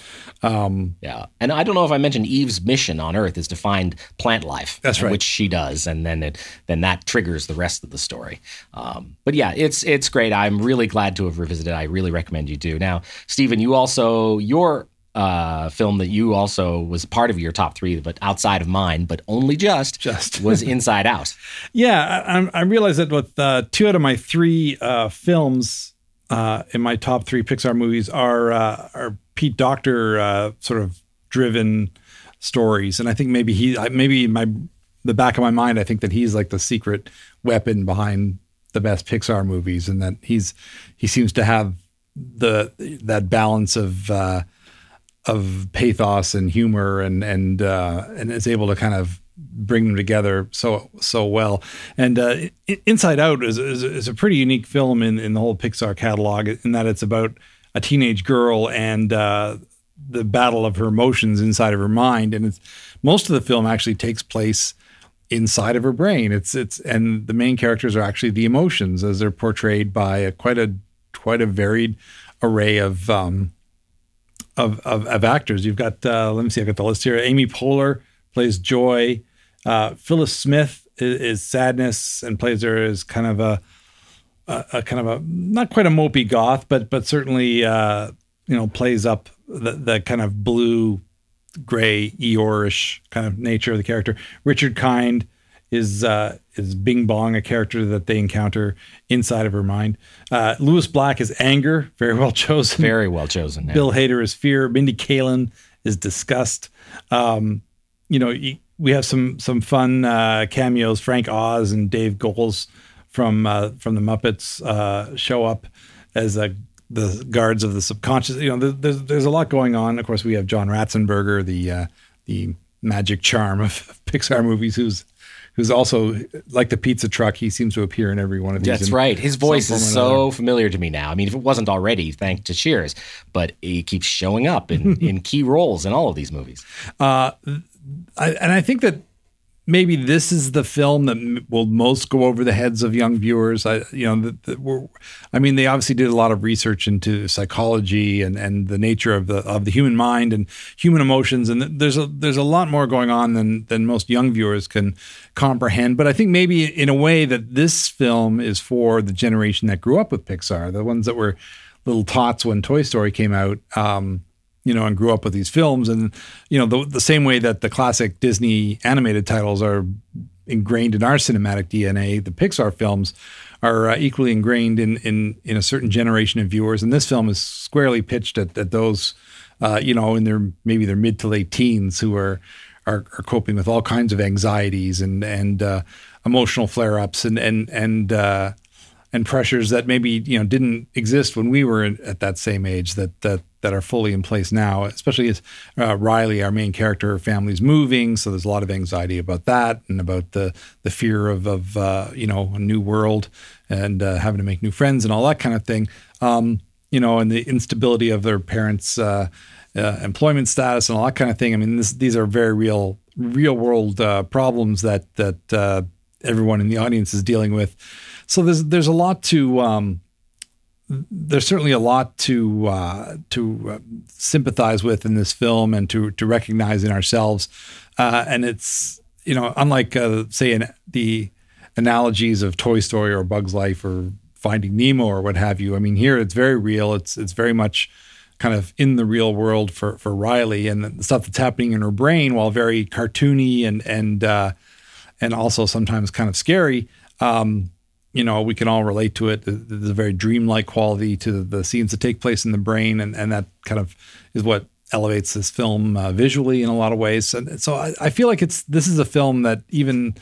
um, Yeah, and I don't know if I mentioned Eve's mission on Earth is to find plant life. That's right. which she does, and then it then that triggers the rest of the story. Um, but yeah, it's it's great. I'm really glad to have revisited. I really recommend you do. Now, Stephen, you also your uh, film that you also was part of your top three, but outside of mine, but only just Just. was Inside Out. yeah, I, I realized that with uh, two out of my three uh, films uh, in my top three Pixar movies are uh, are Pete Docter uh, sort of driven stories, and I think maybe he maybe in my the back of my mind, I think that he's like the secret weapon behind the best Pixar movies, and that he's he seems to have the that balance of uh, of pathos and humor and and uh, and is able to kind of bring them together so so well. And uh, Inside Out is, is is a pretty unique film in in the whole Pixar catalog in that it's about a teenage girl and uh, the battle of her emotions inside of her mind. And it's most of the film actually takes place inside of her brain. It's it's and the main characters are actually the emotions as they're portrayed by a, quite a quite a varied array of um, of, of, of actors. You've got uh, let me see, I've got the list here. Amy Poehler plays Joy. Uh, Phyllis Smith is, is Sadness and plays her as kind of a, a, a kind of a not quite a mopey goth, but but certainly uh, you know plays up the, the kind of blue, gray, Eeyore-ish kind of nature of the character. Richard Kind is uh, is Bing Bong, a character that they encounter inside of her mind. Uh, Lewis Black is Anger, very well chosen. Very well chosen. yeah. Bill Hader is fear. Mindy Kaling is disgust. Um, you know, we have some some fun uh, cameos. Frank Oz and Dave Goelz from uh, from the Muppets uh, show up as uh, the guards of the subconscious. You know, there's there's a lot going on. Of course, we have John Ratzenberger, the uh, the magic charm of Pixar movies, who's who's also like the pizza truck. He seems to appear in every one of these. That's right. His voice is so familiar to me now. I mean, if it wasn't already, thanks to Cheers, but he keeps showing up in, in key roles in all of these movies. Uh, I, and I think that maybe this is the film that will most go over the heads of young viewers. I, you know, I mean, they obviously did a lot of research into psychology and, and the nature of the of the human mind and human emotions, and there's a there's a lot more going on than than most young viewers can comprehend. But I think maybe in a way that this film is for the generation that grew up with Pixar, the ones that were little tots when Toy Story came out. Um, you know, and grew up with these films. And, you know, the, the same way that the classic Disney animated titles are ingrained in our cinematic DNA, the Pixar films are uh, equally ingrained in, in, in a certain generation of viewers. And this film is squarely pitched at, at those, uh, you know, in their maybe their mid to late teens who are, are, are coping with all kinds of anxieties and, and uh, emotional flare ups and, and, and, uh, and pressures that maybe you know didn't exist when we were at that same age that that that are fully in place now. Especially as uh, Riley, our main character, her family's moving, so there's a lot of anxiety about that and about the the fear of of uh, you know a new world and uh, having to make new friends and all that kind of thing. Um, you know, and the instability of their parents' uh, uh, employment status and all that kind of thing. I mean, this, these are very real real world uh, problems that that everyone in the audience is dealing with. So there's there's a lot to um, there's certainly a lot to uh, to uh, sympathize with in this film and to to recognize in ourselves. Uh, and it's you know unlike uh, say in the analogies of Toy Story or Bug's Life or Finding Nemo or what have you. I mean here it's very real. It's it's very much kind of in the real world for for Riley and the stuff that's happening in her brain, while very cartoony and and uh, and also sometimes kind of scary. Um, you know, we can all relate to it. There's a very dreamlike quality to the scenes that take place in the brain, and, and that kind of is what elevates this film uh, visually in a lot of ways. And so I, I feel like it's this is a film that even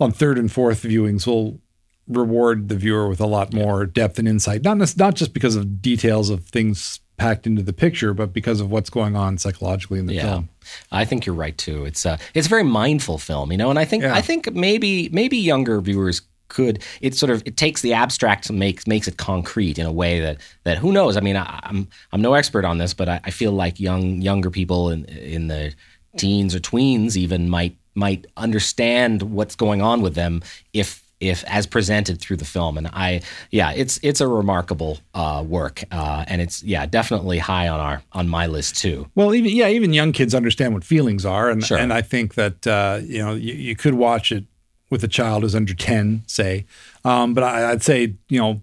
on third and fourth viewings will reward the viewer with a lot more depth and insight. Not not just because of details of things packed into the picture, but because of what's going on psychologically in the Yeah, film. I think you're right too. It's a it's a very mindful film, you know, and I think Yeah. I think maybe maybe younger viewers could it sort of it takes the abstract and makes makes it concrete in a way that that who knows. I mean, I, I'm I'm no expert on this, but I, I feel like young younger people in in the teens or tweens even might might understand what's going on with them if if as presented through the film. And I, yeah, it's it's a remarkable uh, work, uh, and it's yeah definitely high on our on my list too. Well, even yeah, even young kids understand what feelings are, and Sure. and I think that uh, you know you, you could watch it with a child who's under ten, say, um, but I, I'd say you know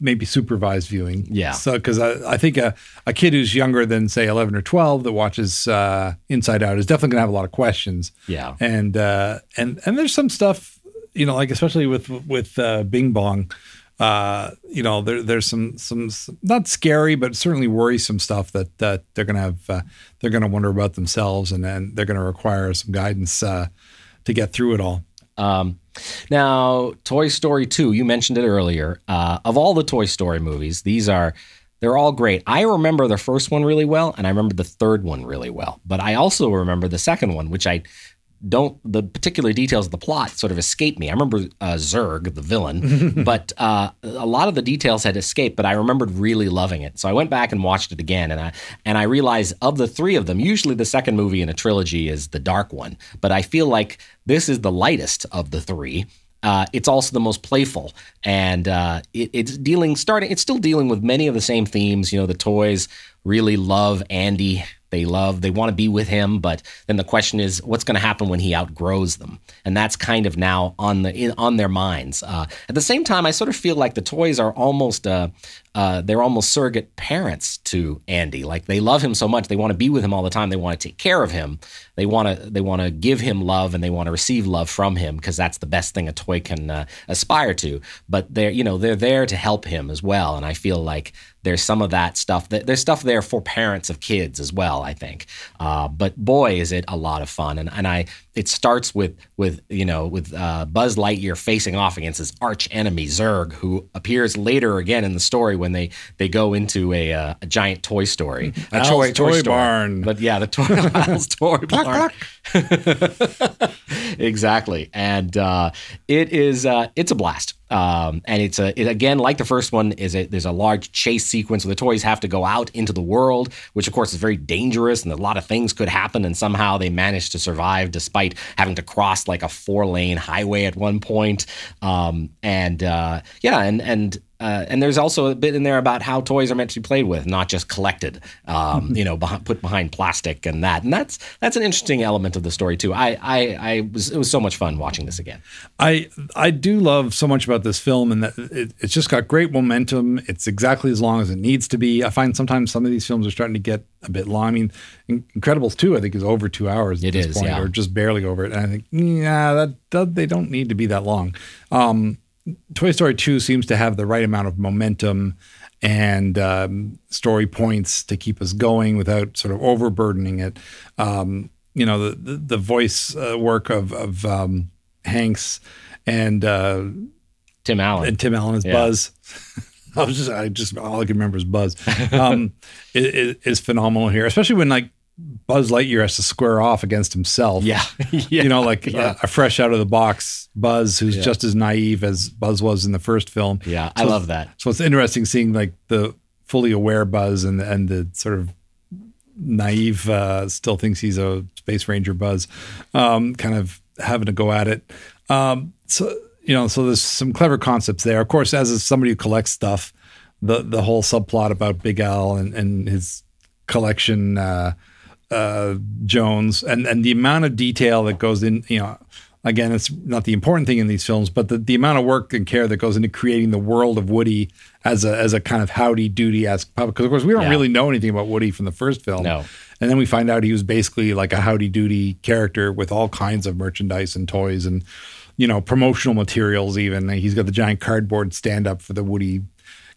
maybe supervised viewing. Yeah. So because I, I think a, a kid who's younger than say eleven or twelve that watches uh, Inside Out is definitely gonna have a lot of questions. Yeah. And uh, and and there's some stuff you know like especially with with uh, Bing Bong. Uh, you know, there, there's some, some some not scary, but certainly worrisome stuff that that they're gonna have. Uh, they're gonna wonder about themselves, and then they're gonna require some guidance uh, to get through it all. Um, now, Toy Story 2, you mentioned it earlier. Uh, of all the Toy Story movies, these are they're all great. I remember the first one really well, and I remember the third one really well. But I also remember the second one, which I don't the particular details of the plot sort of escaped me. I remember uh, Zurg, the villain, but uh, a lot of the details had escaped. But I remembered really loving it, so I went back and watched it again, and I and I realized of the three of them, usually the second movie in a trilogy is the dark one, but I feel like this is the lightest of the three. Uh, it's also the most playful, and uh, it, it's dealing starting. It's still dealing with many of the same themes. You know, the toys really love Andy. They love. They want to be with him, but then the question is, what's going to happen when he outgrows them? And that's kind of now on the in, on their minds. Uh, at the same time, I sort of feel like the toys are almost uh, uh, they're almost surrogate parents to Andy. Like they love him so much, they want to be with him all the time. They want to take care of him. They want to they want to give him love and they want to receive love from him because that's the best thing a toy can uh, aspire to. But they're you know they're there to help him as well. And I feel like there's some of that stuff that there's stuff there for parents of kids as well. I think. Uh, but boy, is it a lot of fun. And and I it starts with with you know with uh, Buzz Lightyear facing off against his arch enemy Zurg, who appears later again in the story when they they go into a, uh, a giant toy story, a Al's Toy store. Barn. But yeah, the toy Al's toy barn. exactly, and uh, it is uh, it's a blast. Um, and it's a it, again like the first one is a there's a large chase sequence where the toys have to go out into the world, which of course is very dangerous and a lot of things could happen, and somehow they manage to survive despite having to cross like a four lane highway at one point. Um, and uh, yeah, and and uh, and there's also a bit in there about how toys are meant to be played with, not just collected. Um, you know, beh- put behind plastic and that, and that's that's an interesting element of the story too. I I, I was it was so much fun watching this again. I I do love so much about this film, and that it, it's just got great momentum. It's exactly as long as it needs to be. I find sometimes some of these films are starting to get a bit long. I mean, In- Incredibles two, I think, is over two hours at It this is, point, yeah. or just barely over it. And I think, yeah, that, that they don't need to be that long. Um, Toy Story two seems to have the right amount of momentum and um, story points to keep us going without sort of overburdening it. Um, you know, the the, the voice uh, work of of um, Hanks and uh, Tim Allen. and Tim Allen as Yeah. Buzz. I was just, I just all I can remember is Buzz. Um, is, is phenomenal here, especially when like Buzz Lightyear has to square off against himself. Yeah. Yeah. you know, like Yeah. a, a fresh out of the box Buzz, who's Yeah. just as naive as Buzz was in the first film. Yeah, I love that. So it's interesting seeing like the fully aware Buzz and and the sort of naive uh, still thinks he's a space ranger Buzz, um, kind of having to go at it. Um, so you know, so there's some clever concepts there. Of course, as somebody who collects stuff, the the whole subplot about Big Al and, and his collection uh, uh, Jones and and the amount of detail that goes in, you know. Again, it's not the important thing in these films, but the, the amount of work and care that goes into creating the world of Woody as a as a kind of howdy doody esque puppet. Because of course we don't Yeah. really know anything about Woody from the first film. No. And then we find out he was basically like a howdy doody character with all kinds of merchandise and toys and, you know, promotional materials even. He's got the giant cardboard stand up for the Woody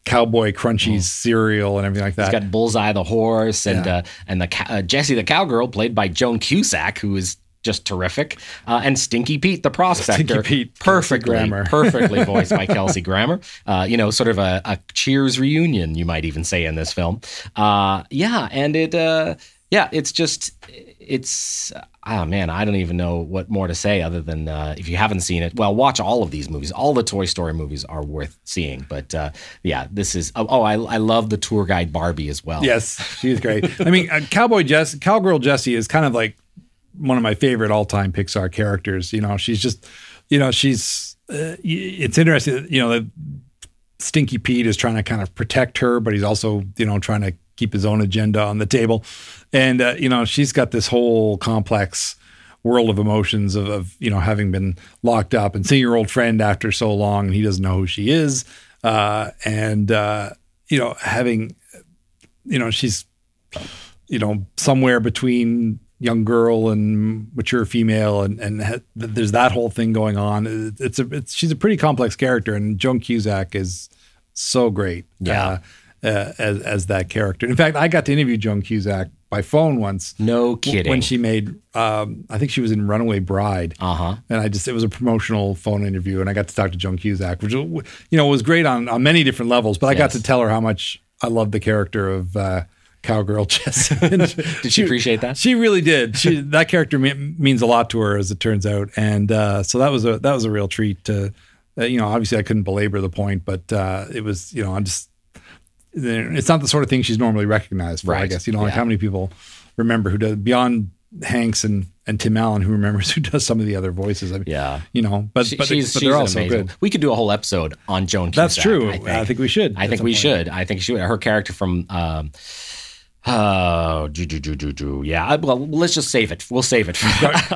Cowboy Crunchies cereal and everything like that. He's got Bullseye the horse and Yeah. uh, and the uh, Jessie the cowgirl played by Joan Cusack, who is just terrific, uh, and Stinky Pete the prospector, Stinky Pete, perfectly perfectly voiced by Kelsey Grammer. Uh, you know, sort of a, a Cheers reunion, you might even say in this film. Uh, yeah, and it uh, yeah, it's just it's ah man, I don't even know what more to say other than uh, if you haven't seen it, well, watch all of these movies. All the Toy Story movies are worth seeing. But uh, yeah, this is oh, oh I, I love the tour guide Barbie as well. Yes, she's great. I mean, uh, Cowboy Jess, Cowgirl Jessie is kind of like one of my favorite all-time Pixar characters. You know, she's just you know, she's. Uh, it's interesting. You know, that Stinky Pete is trying to kind of protect her, but he's also you know trying to keep his own agenda on the table, and uh, you know she's got this whole complex world of emotions of, of, you know having been locked up and seeing your old friend after so long and he doesn't know who she is. Uh, and uh, you know having you know she's you know somewhere between young girl and mature female and and ha- there's that whole thing going on. It's a it's, she's a pretty complex character and Joan Cusack is so great. Yeah. uh, uh, as as that character in fact I got to interview Joan Cusack by phone once No kidding. when she made um, I think she was in Runaway Bride uh huh. and I just it was a promotional phone interview, and I got to talk to Joan Cusack, which you know was great on on many different levels. But I got to tell her how much I love the character of uh, cowgirl Jess. Did she appreciate that? She really did. She that character me- means a lot to her, as it turns out, and uh, so that was a that was a real treat. To, uh, you know, obviously I couldn't belabor the point, but uh, it was you know I'm just it's not the sort of thing she's normally recognized for. I guess you know like Yeah. how many people remember who does beyond Hanks and and Tim Allen who remembers who does some of the other voices. I mean, Yeah. you know, but She- but, she's, but she's they're an also amazing. good. We could do a whole episode on Joan. That's true. I think, I think we should I think we point. should. I think she. Her character from. Um, Oh, do, do, do, do, do. yeah. I- Well, let's just save it. We'll save it.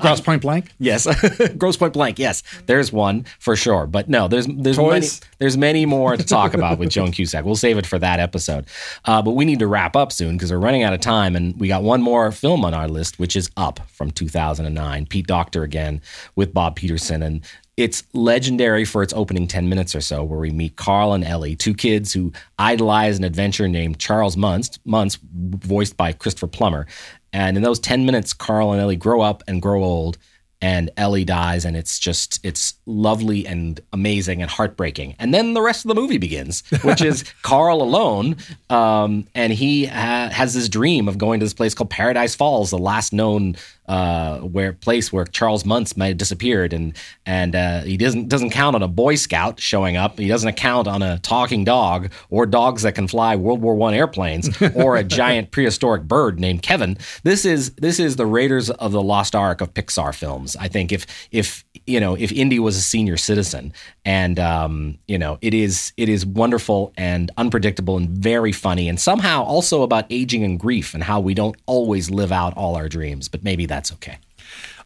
Grosse Pointe Blank. yes, Grosse Pointe Blank. Yes, there's one for sure. But no, there's there's many, there's many more to talk about with Joan Cusack. We'll save it for that episode. Uh, but we need to wrap up soon because we're running out of time, and we got one more film on our list, which is Up from 2009. Pete Docter again with Bob Peterson, and it's legendary for its opening 10 minutes or so, where we meet Carl and Ellie, two kids who idolize an adventurer named Charles Muntz, Muntz, voiced by Christopher Plummer. And in those 10 minutes, Carl and Ellie grow up and grow old, and Ellie dies, and it's just, it's lovely and amazing and heartbreaking. And then the rest of the movie begins, which is Carl alone, um, and he ha- has this dream of going to this place called Paradise Falls, the last known uh, where place where Charles Muntz might have disappeared, and and uh, he doesn't doesn't count on a Boy Scout showing up. He doesn't count on a talking dog or dogs that can fly World War One airplanes or a giant prehistoric bird named Kevin. This is this is the Raiders of the Lost Ark of Pixar films. I think if if you know if Indy was a senior citizen, and um, you know it is it is wonderful and unpredictable and very funny, and somehow also about aging and grief and how we don't always live out all our dreams, but maybe that's okay.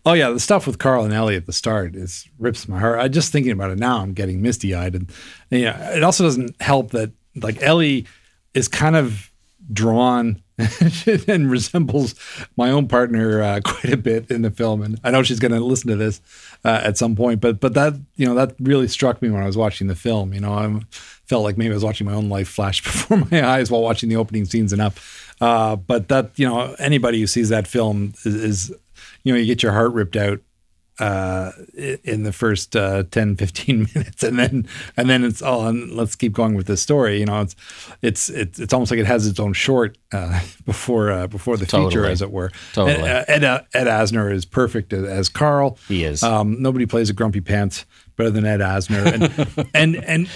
Oh yeah, the stuff with Carl and Ellie at the start is rips my heart. I just thinking about it now, I'm getting misty eyed, and, and yeah, it also doesn't help that like Ellie is kind of drawn and resembles my own partner uh, quite a bit in the film, and I know she's going to listen to this uh, at some point. But but that you know that really struck me when I was watching the film. You know, I felt like maybe I was watching my own life flash before my eyes while watching the opening scenes and up. Uh, but that you know anybody who sees that film is, is you know you get your heart ripped out uh, in the first uh, 10 15 minutes. And then and then it's all and let's keep going with this story. You know it's it's it's, it's almost like it has its own short uh, before uh, before the feature as it were. Totally. Ed, Ed, Ed Asner is perfect as, as Carl. He is. um, nobody plays a grumpy pants better than Ed Asner. And and and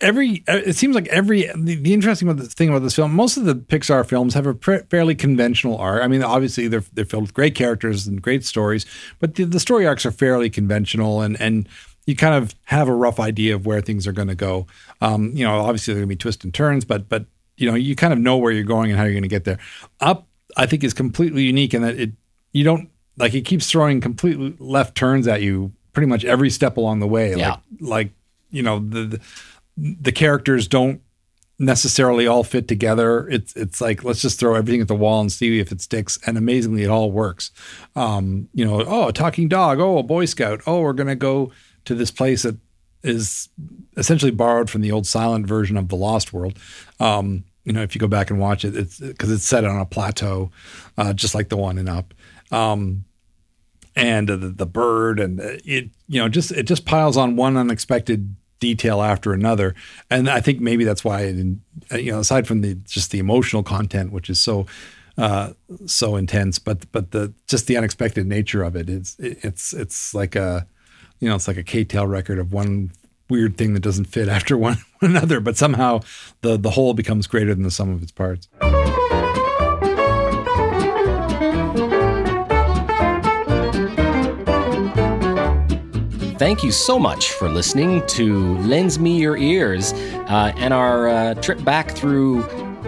every uh, it seems like every the, the interesting about thing about this film most of the pixar films have a pr- fairly conventional arc. I mean obviously they're they're filled with great characters and great stories but the, the story arcs are fairly conventional and and you kind of have a rough idea of where things are going to go. Um, you know obviously there are going to be twists and turns but but you know you kind of know where you're going and how you're going to get there. Up i think is completely unique in that it you don't like it keeps throwing completely left turns at you pretty much every step along the way. Yeah. like like you know the, the the characters don't necessarily all fit together. It's it's like let's just throw everything at the wall and see if it sticks. And amazingly, it all works. Um, you know, oh, a talking dog. Oh, a Boy Scout. Oh, we're gonna go to this place that is essentially borrowed from the old silent version of the Lost World. Um, you know, if you go back and watch it, it's because it's set on a plateau, uh, just like the one in Up. Um, and the, the bird and uh, it you know just it just piles on one unexpected detail after another. And i think maybe that's why it, you know aside from the just the emotional content which is so uh so intense but but the just the unexpected nature of it it's it's it's like a you know it's like a K-tel record of one weird thing that doesn't fit after one, one another but somehow the the whole becomes greater than the sum of its parts thank you so much for listening to Lends Me Your Ears uh, and our uh, trip back through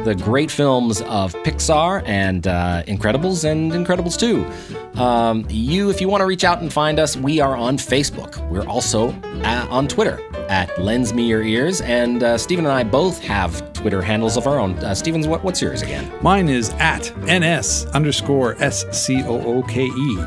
the great films of Pixar and uh, Incredibles and Incredibles 2. Um, you, if you want to reach out and find us, we are on Facebook. We're also uh, on Twitter at Lends Me Your Ears, and uh, Stephen and I both have Twitter handles of our own. Uh, Stephen's, what, what's yours again? Mine is at ns underscore s c o o k e.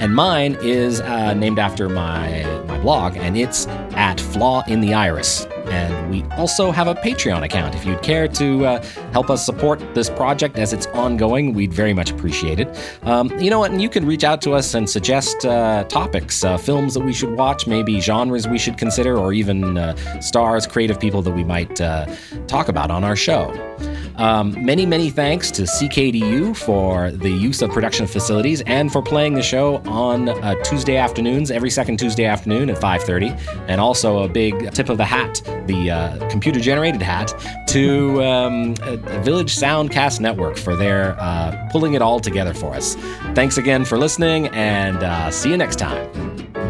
And mine is uh, named after my my blog, and it's at Flaw in the Iris. And we also have a Patreon account. If you'd care to uh, help us support this project as it's ongoing, we'd very much appreciate it. Um, you know what? And you can reach out to us and suggest uh, topics, uh, films that we should watch, maybe genres we should consider, or even uh, stars, creative people that we might uh, talk about on our show. Um, many, many thanks to CKDU for the use of production facilities and for playing the show on uh, Tuesday afternoons, every second Tuesday afternoon at 5:30, and also a big tip of the hat, the uh, computer-generated hat, to um, Village Soundcast Network for their uh, pulling it all together for us. Thanks again for listening, and uh, see you next time.